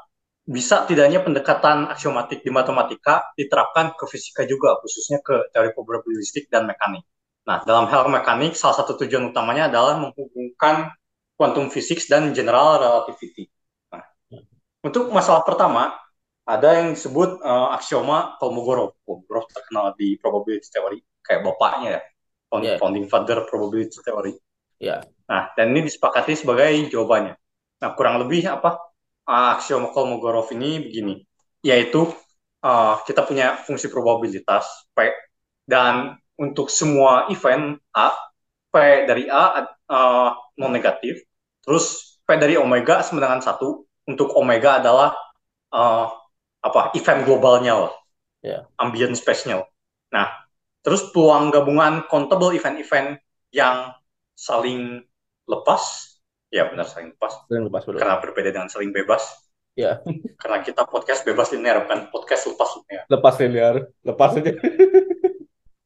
bisa tidaknya pendekatan aksiomatik di matematika diterapkan ke fisika juga, khususnya ke teori probabilistik dan mekanik. Nah, dalam hal mekanik, salah satu tujuan utamanya adalah menghubungkan quantum physics dan general relativity. Nah, untuk masalah pertama, ada yang disebut uh, aksioma Kolmogorov. Kolmogorov terkenal di probability theory, kayak bapaknya ya, found- Yeah. founding father probability theory. Ya. Nah, dan ini disepakati sebagai jawabannya. Nah, kurang lebih apa uh, aksioma Kolmogorov ini begini, yaitu uh, kita punya fungsi probabilitas P dan untuk semua event A, P dari A uh, non negatif, terus P dari omega sama dengan satu. Untuk omega adalah uh, apa event globalnya lah, Ya. ambient space-nya. Nah, terus peluang gabungan countable event-event yang saling lepas, ya benar saling lepas, Sering lepas dulu. karena berbeda dengan saling bebas. Ya. Karena kita podcast bebas linear, bukan podcast lepas linear. Lepas linear. Lepas aja.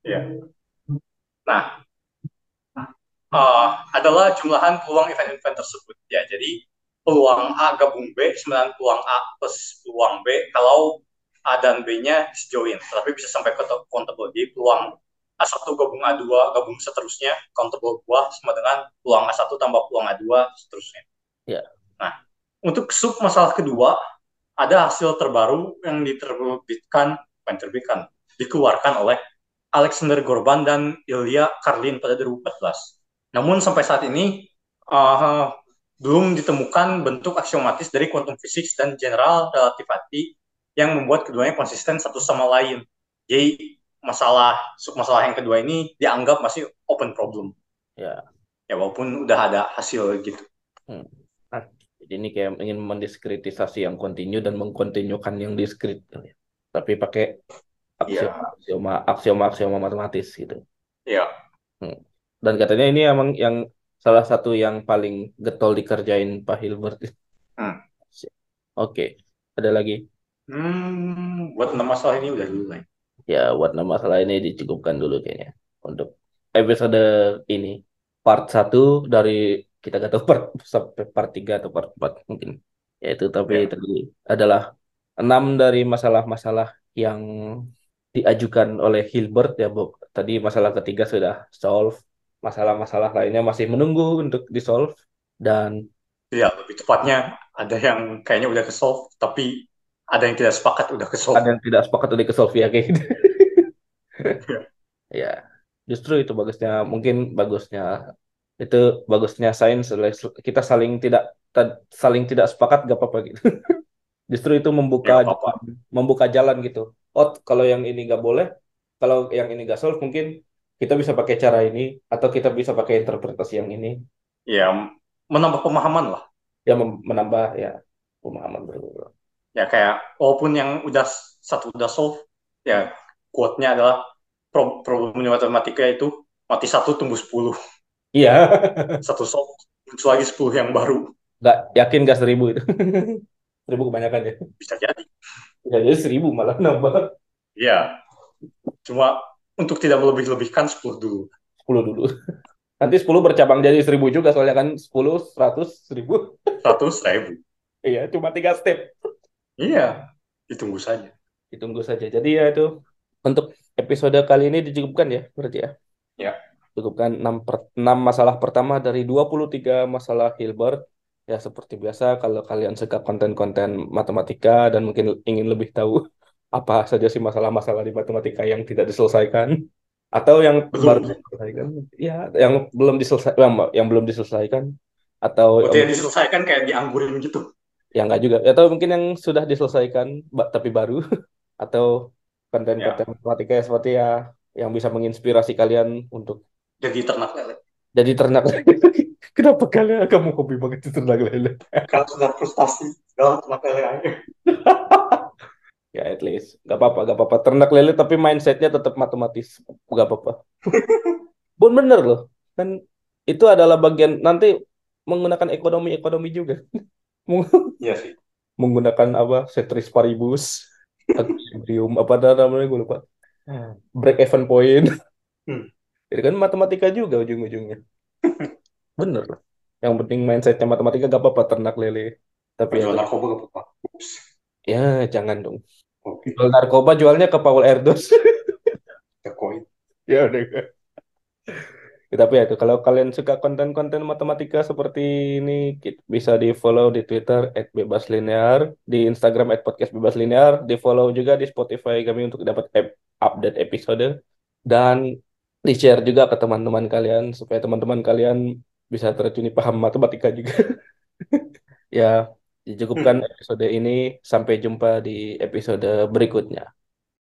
Ya. Nah, uh, adalah jumlahan peluang event-event tersebut. Ya, jadi peluang A gabung B, sembilan peluang A plus peluang B, kalau A dan B-nya disjoin, tapi bisa sampai ke countable. Jadi peluang A1 gabung A2, gabung seterusnya, countable 2, sama dengan peluang A1 tambah peluang A2, seterusnya. Ya. Nah, untuk sub masalah kedua, ada hasil terbaru yang diterbitkan, diterbitkan, dikeluarkan oleh Alexander Gorban dan Ilya Karlin pada 2014. Namun sampai saat ini uh, belum ditemukan bentuk aksiomatis dari quantum physics dan general relativity yang membuat keduanya konsisten satu sama lain. Jadi masalah submasalah yang kedua ini dianggap masih open problem. Ya. Ya walaupun udah ada hasil gitu. Hmm. Nah, jadi ini kayak ingin mendiskritisasi yang kontinu dan mengkontinukan yang diskrit. Tapi pakai aksioma, aksioma, aksioma, aksioma matematis gitu. Iya. Hmm. Dan katanya ini emang yang salah satu yang paling getol dikerjain Pak Hilbert. Hmm. Oke, ada lagi? Hmm, buat enam masalah ini udah dulu lah. Ya, nama masalah ini dicukupkan dulu kayaknya untuk episode ini part 1 dari kita gak tahu part sampai part 3 atau part 4 mungkin. Ya itu tapi Ya. tadi adalah enam dari masalah-masalah yang diajukan oleh Hilbert ya, Bob. Tadi masalah ketiga sudah solve, masalah-masalah lainnya masih menunggu untuk di solve dan Iya, lebih tepatnya ada yang kayaknya udah ke-solve, tapi ada yang tidak sepakat udah ke-solve. ada yang tidak sepakat udah ke solve ya kayak gitu. Ya, justru itu bagusnya, mungkin bagusnya itu bagusnya sains kita saling tidak saling tidak sepakat gak apa-apa gitu. Justru itu membuka Ya, apa-apa. jalan, membuka jalan gitu. oh kalau yang ini nggak boleh kalau yang ini nggak solve mungkin kita bisa pakai cara ini atau kita bisa pakai interpretasi yang ini ya menambah pemahaman lah ya menambah ya pemahaman berbeda ya kayak walaupun yang udah satu udah solve ya quote-nya adalah pro- problem matematika itu mati satu tumbuh sepuluh. Iya. Satu solve muncul lagi sepuluh yang baru. Nggak yakin nggak seribu itu? Seribu kebanyakan ya? Bisa jadi. Ya jadi seribu malah nambah. Ya cuma untuk tidak melebih-lebihkan 10 dulu. 10 dulu. Nanti 10 bercabang jadi seribu juga soalnya kan 10 100 seribu. 100 ribu iya cuma tiga step iya ditunggu saja. Ditunggu saja. Jadi ya itu untuk episode kali ini dicukupkan ya berarti ya? Ya. cukupkan 6, per, 6 masalah pertama dari 23 masalah Hilbert. Ya seperti biasa kalau kalian suka konten-konten matematika dan mungkin ingin lebih tahu apa saja sih masalah-masalah di matematika yang tidak diselesaikan atau yang Belum. baru diselesaikan ya yang belum diselesaikan yang, yang belum diselesaikan atau Berarti yang diselesaikan kayak dianggurin gitu yang enggak juga. Atau mungkin yang sudah diselesaikan tapi baru atau konten-konten matematika ya. seperti ya yang bisa menginspirasi kalian untuk jadi ternak lele jadi ternak kenapa kalian kamu hobi banget itu ternak lele kalau sudah frustasi. Segala ternak lele aja. Ya at least. Nggak apa-apa nggak apa-apa. Ternak lele tapi mindsetnya tetap matematis. Nggak apa-apa. Bon bener loh. Kan itu adalah bagian nanti menggunakan ekonomi ekonomi juga iya sih. menggunakan apa? Setris paribus equilibrium apa ada namanya? Gue lupa. Break even point. Hmm. itu kan matematika juga ujung-ujungnya. Bener. Lah yang penting mindsetnya matematika gak apa-apa ternak lele. Tapi jual ya, narkoba gak apa-apa. Ya jangan dong. Oke. Jual narkoba jualnya ke Paul Erdos. Ya koin ya udah tapi ya itu kalau kalian suka konten-konten matematika seperti ini bisa di follow di Twitter @bebaslinear di Instagram @podcastbebaslinear di follow juga di Spotify kami untuk dapat update episode. Dan di share juga ke teman-teman kalian supaya teman-teman kalian bisa terjun paham matematika juga. Ya dicukupkan episode ini. Sampai jumpa di episode berikutnya